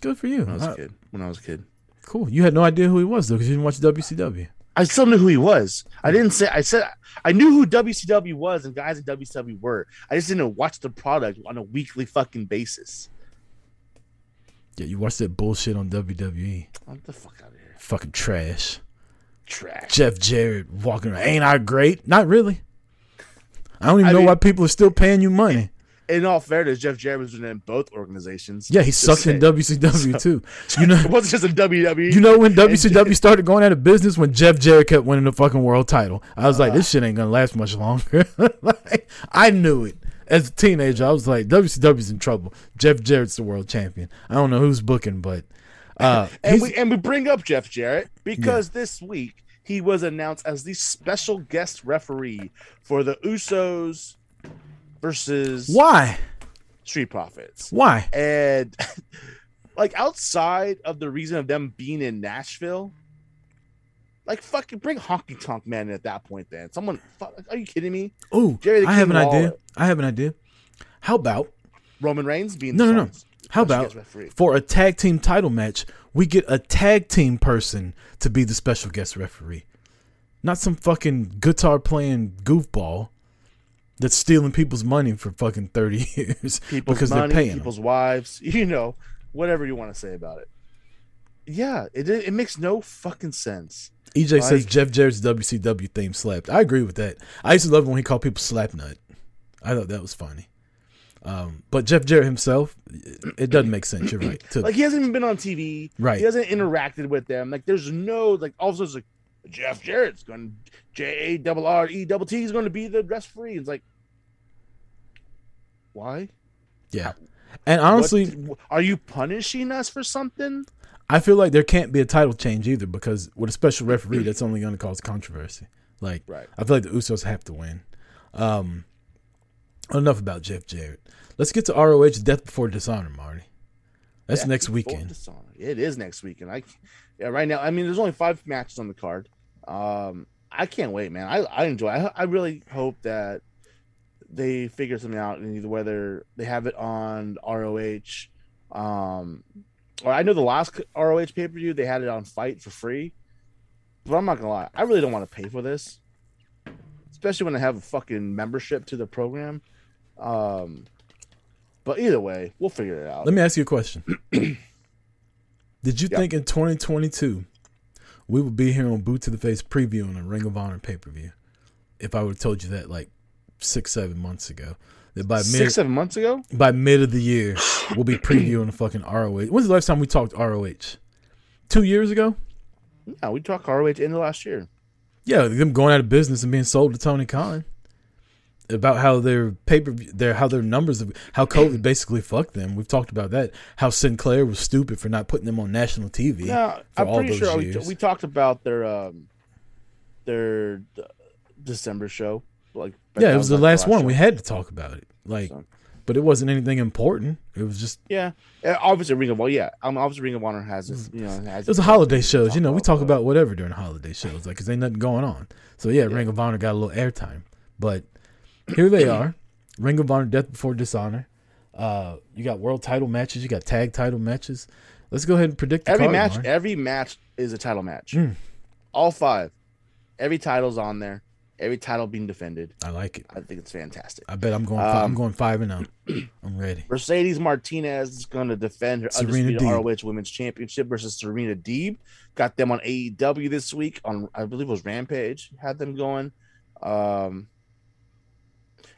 Good for you. when I was Uh, a kid. When I was a kid, cool. You had no idea who he was though, because you didn't watch WCW. I still knew who he was. I didn't say I said I knew who WCW was and guys in WCW were. I just didn't watch the product on a weekly fucking basis. Yeah, you watched that bullshit on WWE. What the fuck out of here? Fucking trash. Trash. Jeff Jarrett walking around. Ain't I great? Not really. I don't even I know mean- why people are still paying you money. In all fairness, Jeff Jarrett was in both organizations. Yeah, he sucked in. WCW too. You know, it wasn't just a WWE. You know when WCW started going out of business when Jeff Jarrett kept winning the fucking world title. I was like, this shit ain't gonna last much longer. like, I knew it as a teenager. I was like, WCW's in trouble. Jeff Jarrett's the world champion. I don't know who's booking, but uh, and we and we bring up Jeff Jarrett because this week he was announced as the special guest referee for the Usos versus why? Street Profits. Why? And like outside of the reason of them being in Nashville, like fucking bring Honky Tonk Man in at that point. Then someone, fuck, are you kidding me? Oh, I have an Lawler. idea. I have an idea. How about Roman Reigns being No, no, no. how about for a tag team title match, we get a tag team person to be the special guest referee, not some fucking guitar playing goofball. That's stealing people's money for fucking thirty years people's because money, they're paying. them. people's wives, you know, whatever you want to say about it. Yeah, it it makes no fucking sense. EJ says Jeff Jarrett's WCW theme slapped. I agree with that. I used to love when he called people slap nut. I thought that was funny. Um, but Jeff Jarrett himself, it, doesn't make sense. You're right. To- Like he hasn't even been on TV. Right. He hasn't interacted with them. Like there's no like all of a sudden it's like Jeff Jarrett's going J A double R E double T is going to be the referee. It's like why? yeah. And honestly, What- are you punishing us for something? I feel like there can't be a title change either because with a special referee, that's only going to cause controversy. Like, Right. I feel like the Usos have to win. Um, enough about Jeff Jarrett. Let's get to ROH Death Before Dishonor, Marty. That's next weekend. Dishonor. It is next weekend. I yeah, right now. I mean, there's only five matches on the card. Um, I can't wait, man. I I enjoy. I I really hope that they figure something out, and either whether they have it on ROH, um, or I know the last ROH pay per view they had it on FITE for free. But I'm not gonna lie, I really don't want to pay for this, especially when I have a fucking membership to the program. Um, but either way, we'll figure it out. Let me ask you a question. Did you Yeah. think in 2022 we would be here on Boot to the Face previewing a Ring of Honor pay per view? If I would have told you that like six, seven months ago, that by mid Six, seven months ago, by mid of the year we'll be previewing a fucking ROH. When's the last time we talked ROH? Two years ago? yeah, we talked ROH end the last year. Yeah, them going out of business and being sold to Tony Khan. About how their paper, their how their numbers, of how COVID basically fucked them. We've talked about that. How Sinclair was stupid for not putting them on national TV. Yeah, I'm pretty sure we, we talked about their um their uh, December show. Like, but yeah, it was the last one. We had to talk about it. Like, So- but it wasn't anything important. It was just Yeah, Yeah, obviously Ring of Honor. Yeah, um, obviously Ring of Honor has its, you know has it was a its- holiday shows. You know, we talk about whatever during holiday shows, like, cause ain't nothing going on. So yeah, Ring of Honor got a little airtime, but here they are, Ring of Honor, Death Before Dishonor. Uh, you got world title matches, you got tag title matches. Let's go ahead and predict the every card, match. Mark. Every match is a title match. Mm. All five. Every title's on there. Every title being defended. I like it. I think it's fantastic. I bet I'm going. Five, I'm Um, going five and zero. I'm ready. Mercedes Martinez is going to defend her Serena undisputed Deeb. ROH Women's Championship versus Serena Deeb. Got them on AEW this week on I believe it was Rampage. Had them going. Um,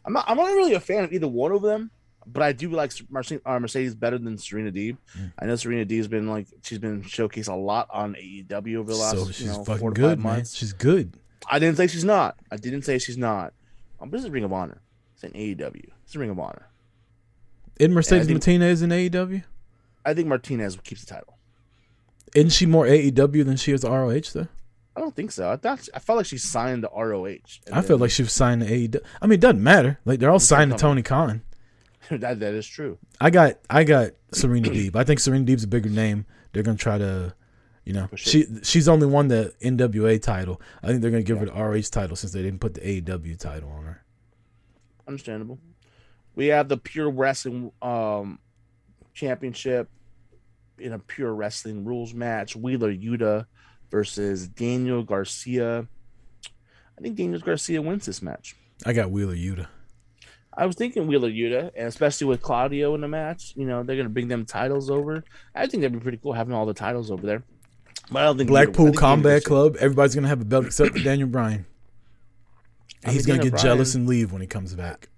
I'm not. I'm not really a fan of either one of them, but I do like Mercedes, uh, Mercedes better than Serena Deeb. Mm. I know Serena Deeb's been like she's been showcased a lot on AEW over the last So you she's know fucking four to good, five man. months. She's good. I didn't say she's not. I didn't say she's not. Um, but this is Ring of Honor. It's an AEW. It's a Ring of Honor. Isn't Mercedes think- Martinez in AEW? I think Martinez keeps the title. Isn't she more AEW than she is ROH though? I don't think so. I thought I felt like she signed the ROH. I felt like she was signed to AEW. I mean, it doesn't matter. Like they're all signed to Tony Khan. that that is true. I got I got Serena Deeb. I think Serena Deeb's a bigger name. They're gonna try to, you know, she she's only won the NWA title. I think they're gonna give her the RH title since they didn't put the AEW title on her. Understandable. We have the pure wrestling um championship in a pure wrestling rules match. Wheeler Yuta versus Daniel Garcia. I think Daniel Garcia wins this match. I got Wheeler Yuta. I was thinking Wheeler Yuta, and especially with Claudio in the match, you know, they're gonna bring them titles over. I think that'd be pretty cool having all the titles over there. But I don't think Blackpool think Combat. Club. Everybody's gonna have a belt except for Daniel Bryan. I He's mean, gonna Daniel get jealous and leave when he comes back.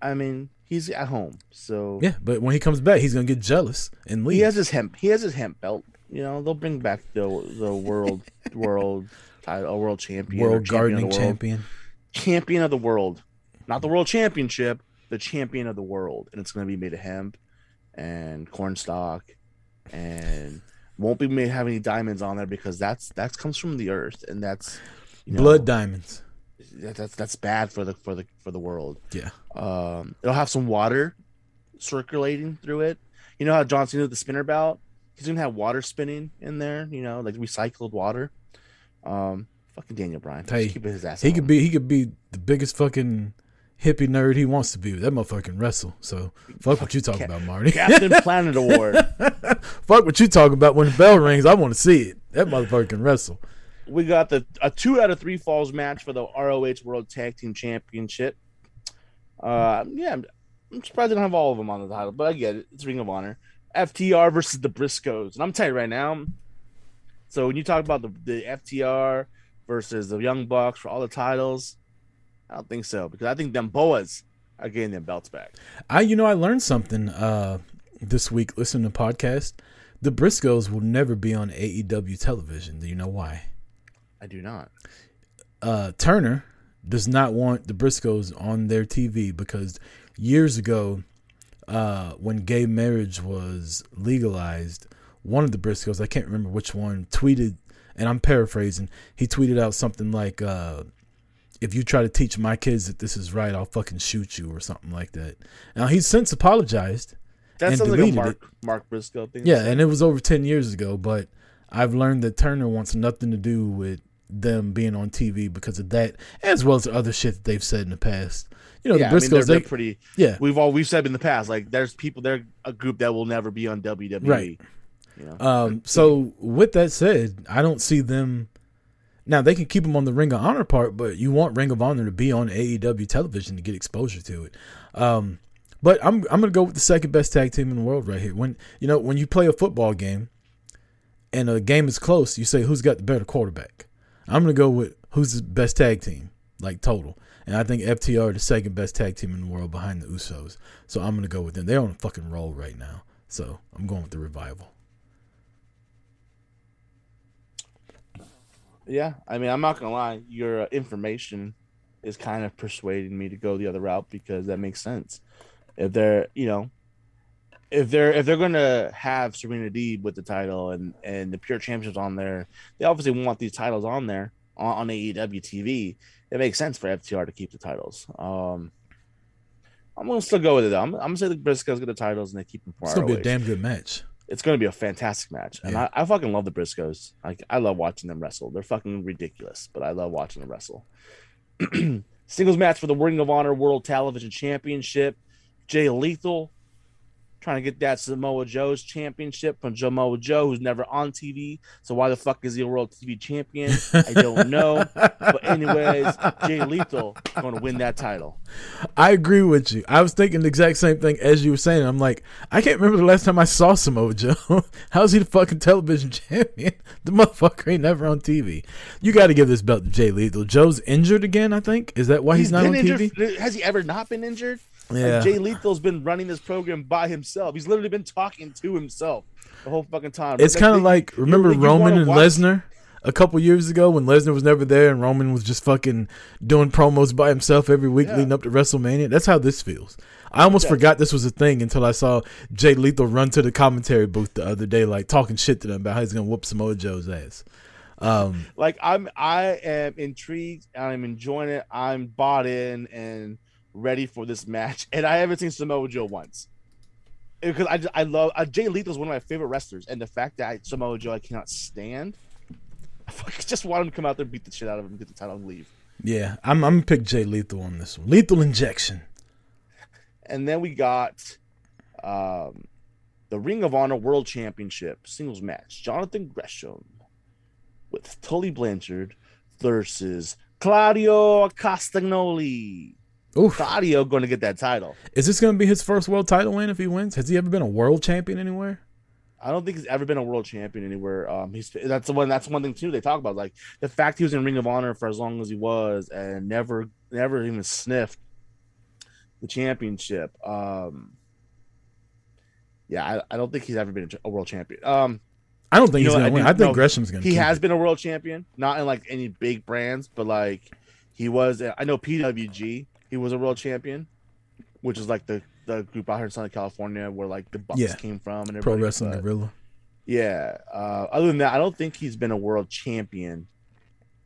I mean, he's at home, so Yeah, but when he comes back, he's gonna get jealous and leave. he has his hemp. He has his hemp belt. You know, they'll bring back the the world world title, a world champion, or World champion of gardening the world. champion. champion of the world, not the world championship, the champion of the world, and it's going to be made of hemp and cornstalk, and won't be made have any diamonds on there because that's that comes from the earth, and that's you know, Blood diamonds. that- That's that's bad for the for the for the world. Yeah. Um, it'll have some water circulating through it. You know how John Cena with the spinner belt? He's gonna have water spinning in there. You know, like recycled water. Um, fucking Daniel Bryan. Hey, keep his ass. He could be he could be the biggest fucking hippie nerd he wants to be. That motherfucker can wrestle. So fuck what you talking Cap- about, Marty. Captain Planet Award. fuck what you talking about when the bell rings. I want to see it. That motherfucker can wrestle. we got the a two out of three falls match for the ROH World Tag Team Championship. Uh, yeah, I'm, I'm surprised they don't have all of them on the title, but I get it. It's Ring of Honor. FTR versus the Briscoes, and I'm telling you right now. So when you talk about the the FTR versus the Young Bucks for all the titles, I don't think so because I think them boas are getting their belts back. I, you know, I learned something uh, this week listening to podcast. The Briscoes will never be on AEW television. Do you know why? I do not. uh, Turner does not want the Briscoes on their TV because years ago, uh, when gay marriage was legalized, one of the Briscoes, I can't remember which one, tweeted, and I'm paraphrasing, he tweeted out something like, uh, if you try to teach my kids that this is right, I'll fucking shoot you or something like that. Now he's since apologized. That sounds like Mark Mark Briscoe thing. Yeah, and it was over 10 years ago, but I've learned that Turner wants nothing to do with them being on TV because of that, as well as the other shit that they've said in the past. You know, yeah, the I mean, they're, Briscoes, they're they, pretty. yeah, We've all we've said in the past, like there's people, they're a group that will never be on WWE. Right. You know, Um, so with that said, I don't see them. Now they can keep them on the Ring of Honor part, but you want Ring of Honor to be on AEW television to get exposure to it. Um, but I'm I'm gonna go with the second best tag team in the world right here. When you know when you play a football game, and a game is close, you say who's got the better quarterback. I'm gonna go with who's the best tag team, like total. And I think FTR are the second best tag team in the world behind the Usos. So I'm gonna go with them. They're on a fucking roll right now. So I'm going with the revival. Yeah. I mean, I'm not gonna lie, your uh, information is kind of persuading me to go the other route because that makes sense. If they're, you know, if they're if they're gonna have Serena Deeb with the title and and the Pure Champions on there, they obviously want these titles on there on, on AEW TV. It makes sense for FTR to keep the titles. Um, I'm gonna still go with it. Though. I'm, I'm gonna say the Briscoes get the titles and they keep them for It's gonna be a damn good match. It's gonna be a fantastic match, and Yeah. I, I fucking love the Briscoes. Like I love watching them wrestle. They're fucking ridiculous, but I love watching them wrestle. Singles match for the Ring of Honor World Television Championship. Jay Lethal trying to get that Samoa Joe's championship from Samoa Joe, who's never on TV. So why the fuck is he a world TV champion? I don't know. But anyways, Jay Lethal is going to win that title. I agree with you. I was thinking the exact same thing as you were saying. I'm like, I can't remember the last time I saw Samoa Joe. How's he the fucking television champion? The motherfucker ain't never on TV. You got to give this belt to Jay Lethal. Joe's injured again. I think is that why he's, not on been TV? Has he ever not been injured? Like, Yeah. Jay Lethal's been running this program by himself. He's literally been talking to himself the whole fucking time. It's kind of like remember you Roman and watch- Lesnar a couple years ago when Lesnar was never there and Roman was just fucking doing promos by himself every week Yeah. leading up to WrestleMania. That's how this feels. I almost forgot this was a thing until I saw Jay Lethal run to the commentary booth the other day, like talking shit to them about how he's gonna whoop Samoa Joe's ass. Um, Like I'm, I am intrigued. I'm enjoying it. I'm bought in and ready for this match. And I haven't seen Samoa Joe once because I I love uh, Jay Lethal is one of my favorite wrestlers, and the fact that I, Samoa Joe I cannot stand. I just want him to come out there, beat the shit out of him, get the title, and leave. yeah, I'm I'm gonna pick Jay Lethal on this one. Lethal injection. And then we got um, the Ring of Honor World Championship singles match. Jonathan Gresham with Tully Blanchard versus Claudio Castagnoli. Oof. Claudio going to get that title. Is this gonna be his first world title win if he wins? Has he ever been a world champion anywhere? I don't think he's ever been a world champion anywhere. Um, he's that's the one. That's one thing too. They talk about like the fact he was in Ring of Honor for as long as he was and never, never even sniffed the championship. Um, yeah, I, I don't think he's ever been a world champion. Um, I don't think he's gonna I win. do- I think no, Gresham's gonna. he has it. been a world champion, not in like any big brands, but like he was. I know PWG. He was a world champion, which is like the the group out here in Southern California where like the Bucks Yeah. came from and everything. Pro Wrestling but- Guerrilla. Yeah. Uh, other than that, I don't think he's been a world champion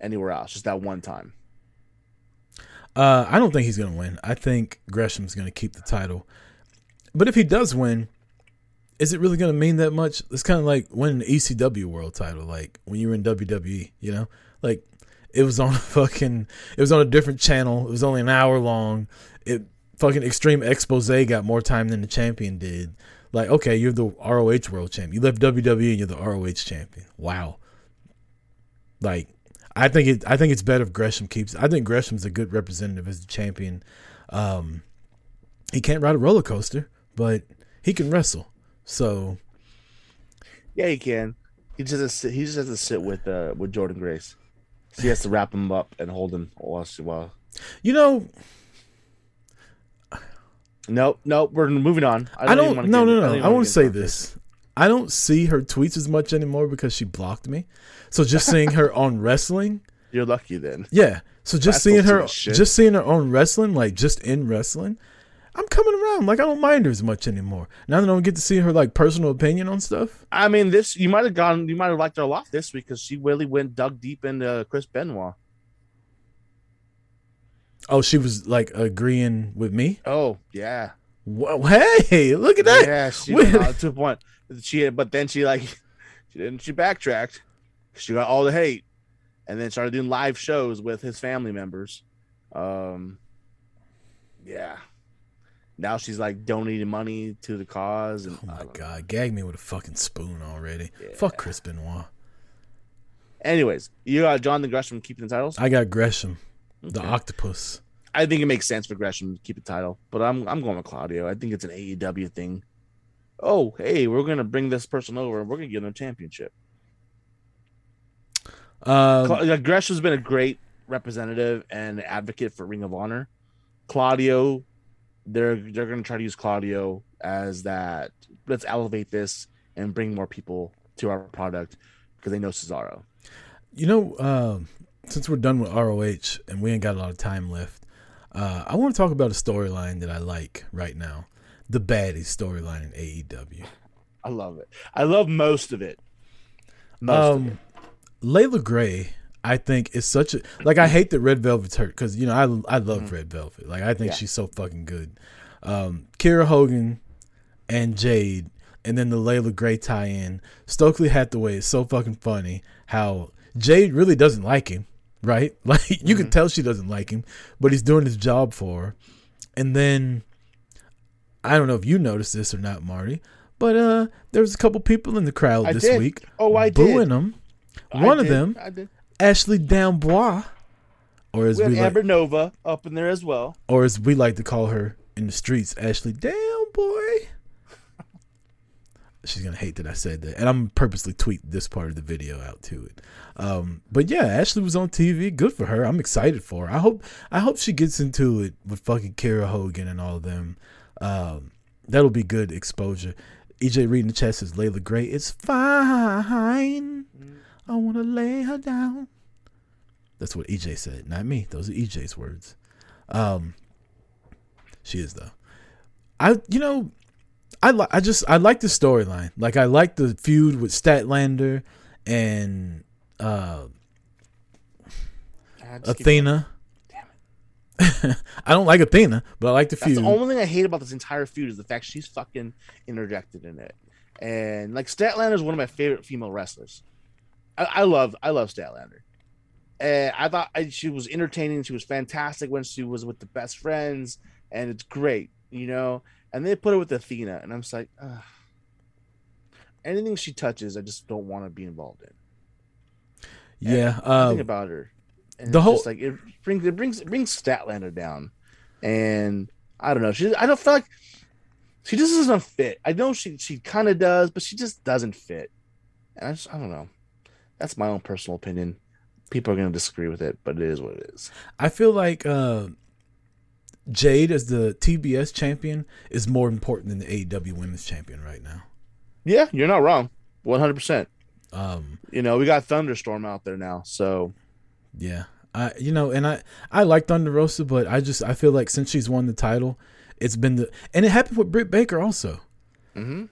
anywhere else. Just that one time. Uh, I don't think he's gonna win. I think Gresham's gonna keep the title. But if he does win, is it really gonna mean that much? It's kind of like winning the ECW world title, like when you were in WWE. You know, like it was on a fucking, it was on a different channel. It was only an hour long. It fucking Extreme Expose got more time than the champion did. Like, okay, you're the ROH world champion. You left WWE and you're the ROH champion. Wow. Like, I think it. I think it's better if Gresham keeps. I think Gresham's a good representative as the champion. Um, he can't ride a roller coaster, but he can wrestle. So Yeah, he can. He just has to sit, he just has to sit with uh with Jordynne Grace. So he has to wrap him up and hold him while she, while. you know, Nope, nope. We're moving on. I don't. even wanna no, get- no, don't no. even I want to say this. I don't see her tweets as much anymore because she blocked me. So just seeing her on wrestling, You're lucky then. yeah. So just That's seeing her, just seeing her on wrestling, like just in wrestling, I'm coming around. Like I don't mind her as much anymore. Now that I don't get to see her like personal opinion on stuff. I mean, this you might have gone, you might have liked her a lot this week because she really went dug deep into Chris Benoit. Oh, she was like agreeing with me. Oh yeah, Whoa, hey, look at that. yeah. She went on to a point. She but then she like she didn't. She backtracked. She got all the hate, and then started doing live shows with his family members. Um, yeah. Now she's like donating money to the cause, and Oh my don't know. god, gag me with a fucking spoon already. Yeah. Fuck Chris Benoit. Anyways, you got Jonathan Gresham keeping the titles. I got Gresham, the octopus. I think it makes sense for Gresham to keep the title, but I'm I'm going with Claudio. I think it's an AEW thing. Oh, hey, we're gonna bring this person over and we're gonna give them a championship. Um, Cla- Gresham's been a great representative and advocate for Ring of Honor. Claudio, they're they're gonna try to use Claudio as that. Let's elevate this and bring more people to our product because they know Cesaro. You know, um, since we're done with ROH and we ain't got a lot of time left, uh, I want to talk about a storyline that I like right now. The baddie storyline in AEW. I love it. I love most of it. Most of it. Um, Leila Grey, I think is such a like. I hate that Red Velvet's hurt because you know I I love Red Velvet. Like I think Yeah. she's so fucking good. Um, Kiera Hogan and Jade, and then the Leila Grey tie-in. Stokely Hathaway is so fucking funny. How Jade really doesn't like him, right? Like you can tell she doesn't like him, but he's doing his job for her. And then I don't know if you noticed this or not, Marty, but uh, there was a couple people in the crowd I this did. week Oh, I booing did. I One of did. them, I did. Ashley D'Amboise, or as We we have like, Amber Nova up in there as well. or as we like to call her in the streets, Ashley Damn boy. She's gonna hate that I said that, and I'm purposely tweet this part of the video out to it. Um, but yeah, Ashley was on TV. Good for her. I'm excited for her. I hope I hope she gets into it with fucking Kiera Hogan and all of them. Um, that'll be good exposure. EJ reading the chat says Leila Grey. It's fine. I wanna lay her down. That's what EJ said, not me. Those are EJ's words. Um, she is though. I you know, I li- I just I like the storyline. Like I like the feud with Statlander and uh just keep Athena. I don't like Athena, but I like the That's feud. the only thing I hate about this entire feud is the fact she's fucking interjected in it. And like Statlander is one of my favorite female wrestlers. I, I love I love Statlander. And I thought I, she was entertaining. She was fantastic when she was with the best friends, and it's great, you know. And they put her with Athena, and I'm just like, Ugh. anything she touches, I just don't want to be involved in. yeah, uh, about her. And the whole- just like it brings it brings it brings Statlander down, and I don't know. She I don't feel like she just doesn't fit. I know she she kind of does, but she just doesn't fit. And I just I don't know. That's my own personal opinion. People are gonna disagree with it, but it is what it is. I feel like uh, Jade as the TBS champion is more important than the AEW Women's Champion right now. Yeah, you're not wrong. One hundred percent. Um, You know, we got Thunderstorm out there now, so Yeah. I you know, and I I like Thunder Rosa, but I just I feel like since she's won the title, it's been the and it happened with Britt Baker also. Mhm.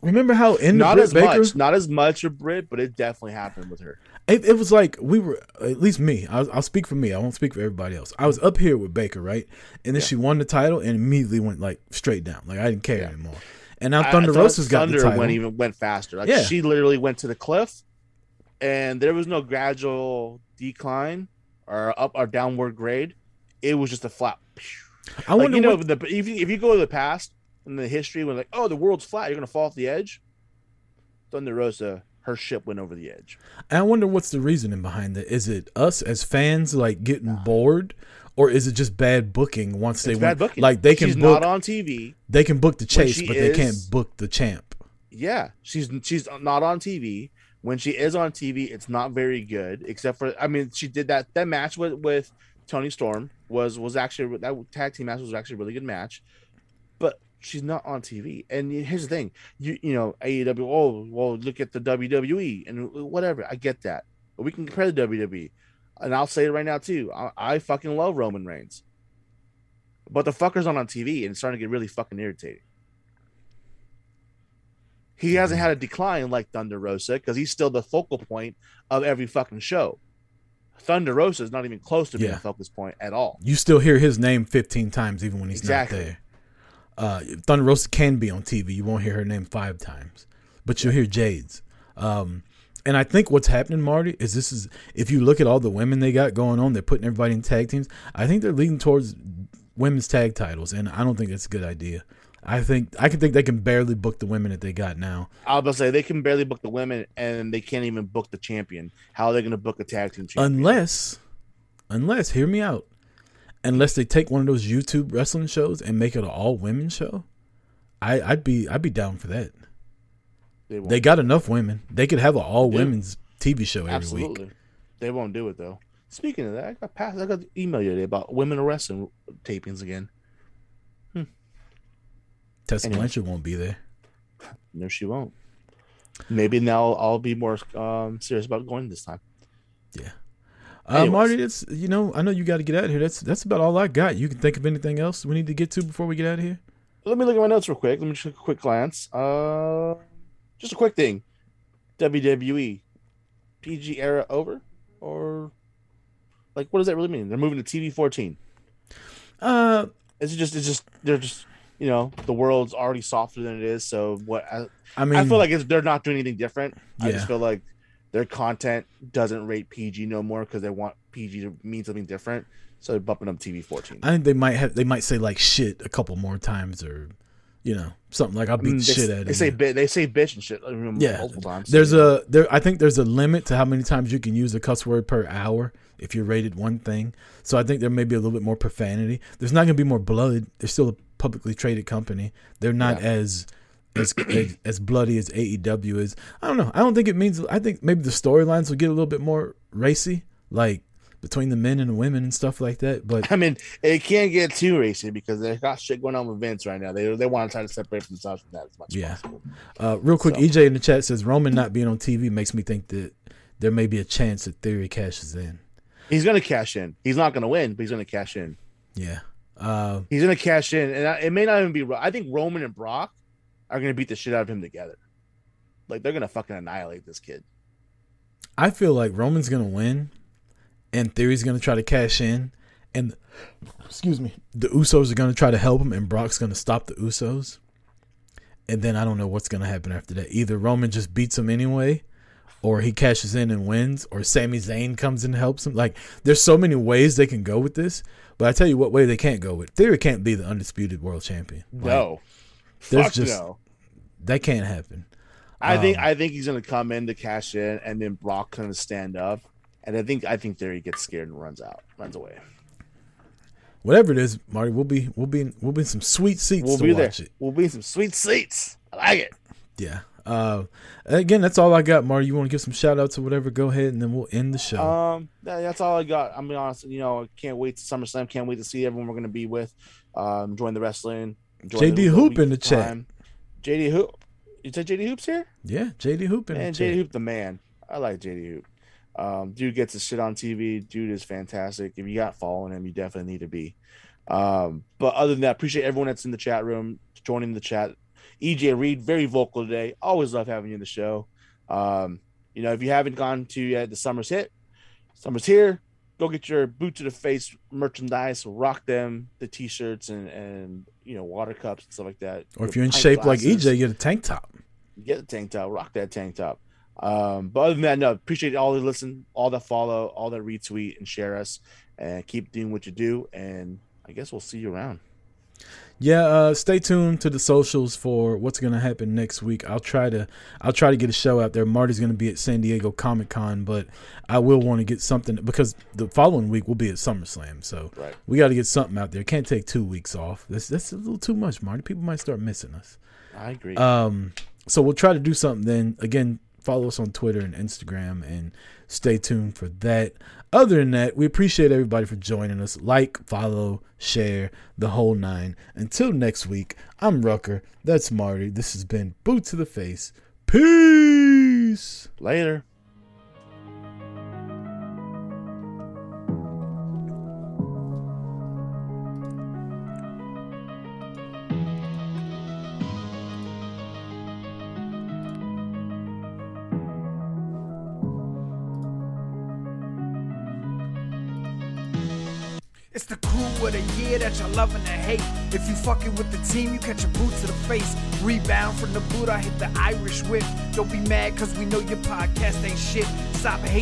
Remember how in not Britt as Baker, much, not as much of Britt, but it definitely happened with her. it, it was like we were at least me. I'll, I'll speak for me. I won't speak for everybody else. I was up here with Baker, right, and then Yeah. she won the title and immediately went like straight down. Like I didn't care Yeah. anymore. And now Thunder Rosa's got the Thunder title. went even went faster. Like Yeah. she literally went to the cliff, and there was no gradual decline or up or downward grade. It was just a flat. I like wonder you know, what, the, if you if you go to the past in the history when like oh the world's flat, you're gonna fall off the edge. Thunder Rosa, her ship went over the edge. And I wonder what's the reasoning behind that. Is it us as fans like getting bored, or is it just bad booking once they It's went bad booking. like they can She's book not on TV. they can book the chase, but they can't book the champ. Yeah, she's she's not on TV. When she is on TV, it's not very good. Except for, I mean, she did that that match with with Toni Storm was was actually that tag team match was actually a really good match, but she's not on TV. And here's the thing, you you know AEW. Oh well, look at the WWE and whatever. I get that, but we can compare the WWE, and I'll say it right now too. I, I fucking love Roman Reigns, but the fucker's not on TV and it's starting to get really fucking irritating. He hasn't had a decline like Thunder Rosa because he's still the focal point of every fucking show. Thunder Rosa is not even close to being Yeah. a focus point at all. You still hear his name 15 times even when he's Exactly. not there. Uh, Thunder Rosa can be on TV. You won't hear her name five times, but you'll hear Jade's. Um, and I think what's happening, Marty, is this is if you look at all the women they got going on, they're putting everybody in tag teams. I think they're leading towards women's tag titles, and I don't think it's a good idea. I think I can think they can barely book the women that they got now. I was about to say they can barely book the women and they can't even book the champion. How are they going to book a tag team champion? Unless, unless, hear me out. Unless they take one of those YouTube wrestling shows and make it an all women show, I, I'd be I'd be down for that. they won't. They got enough women. They could have an all women's TV show every week. Absolutely. week. They won't do it though. Speaking of that, I got passed. I got an email today about women wrestling tapings again. Tessa Anyway. Blanchard won't be there. No, she won't. Maybe now I'll be more um, serious about going this time. Yeah. Uh, Marty, that's you know I know you got to get out of here. That's that's about all I got. You can think of anything else we need to get to before we get out of here? Let me look at my notes real quick. Let me just take a quick glance. Uh, just a quick thing. WWE PG era over, or like what does that really mean? They're moving to TV fourteen. Uh, Is it just? It's just they're just you know the world's already softer than it is. So what? I, I mean, I feel like it's, they're not doing anything different. I just feel like their content doesn't rate PG no more because they want PG to mean something different. So they're bumping up TV fourteen. I think they might have they might say like shit a couple more times or you know something like I'll beat the they, shit of they say bi- they say bitch and shit. I mean, Yeah, multiple times. There's a there. I think there's a limit to how many times you can use a cuss word per hour if you're rated one thing. So I think there may be a little bit more profanity. There's not gonna be more blood. They're still a publicly traded company. They're not Yeah. as as, as bloody as AEW is. I don't know. I don't think it means. I think maybe the storylines will get a little bit more racy, like between the men and the women and stuff like that. But I mean, it can't get too racy because they got shit going on with Vince right now. They they want to try to separate themselves from that as much Yeah. as possible. uh, real quick, So- EJ in the chat says Roman not being on TV makes me think that there may be a chance that Theory cashes in. He's gonna cash in. He's not gonna win, but he's gonna cash in. Yeah. Uh, He's gonna cash in, and I- it may not even be. I think Roman and Brock are gonna beat the shit out of him together. Like they're gonna fucking annihilate this kid. I feel like Roman's gonna win, and Theory's gonna try to cash in, and excuse me, the Usos are gonna try to help him, and Brock's gonna stop the Usos. And then I don't know what's gonna happen after that. Either Roman just beats him anyway, or he cashes in and wins, or Sami Zayn comes and helps him. Like there's so many ways they can go with this, but I tell you what way they can't go with. Theory can't be the undisputed world champion. Like, No, there's fuck just- no. that can't happen. I think Um, I think he's gonna come in to cash in, and then Brock gonna stand up, and I think I think Theory gets scared and runs out, runs away. Whatever it is, Marty, we'll be we'll be we'll be in some sweet seats We'll to be there. it. We'll be in some sweet seats. I like it. Yeah. Uh, again, that's all I got, Marty. You want to give some shout outs or whatever? Go ahead, and then we'll end the show. Um, that- that's all I got. I'm be honest. You know, I can't wait to SummerSlam. Can't wait to see everyone we're gonna be with. Um, join the wrestling. Enjoying JD Hoop in the week chat. time. JD Hoop. You said JD Hoop's here? yeah, JD Hoop in Man, the JD chat. Hoop the man. I like JD Hoop. Um, dude gets his shit on TV. Dude is fantastic. If you got following him, you definitely need to be. Um, but other than that, appreciate everyone that's in the chat room joining the chat. EJ Reed, very vocal today. Always love having you in the show. Um, you know, if you haven't gone to yet, the summer's hit. Summer's here. Go get your boot to the face merchandise. Rock them, the t-shirts and and you know water cups and stuff like that. Or if you're in shape like glasses EJ, get a tank top. get a tank top, rock that tank top. Um, but other than that, no, appreciate all the listen, all the follow, all the retweet and share us, and keep doing what you do. And I guess we'll see you around. Yeah, uh, stay tuned to the socials for what's gonna happen next week. I'll try to I'll try to get a show out there. Marty's gonna be at San Diego Comic Con, but I will want to get something because the following week we'll be at SummerSlam. So Right. we got to get something out there. Can't take two weeks off. That's that's a little too much, Marty. People might start missing us. I agree. Um, so we'll try to do something then. Again, follow us on Twitter and Instagram and stay tuned for that. Other than that, we appreciate everybody for joining us. Like, follow, share, the whole nine. Until next week, I'm Rucker. That's Marty. This has been Boot to the Face. Peace. Later. Of the year that you're loving to hate. If you fucking with the team, you catch a boot to the face. Rebound from the boot, I hit the Irish whip. Don't be mad, cause we know your podcast ain't shit. Stop hating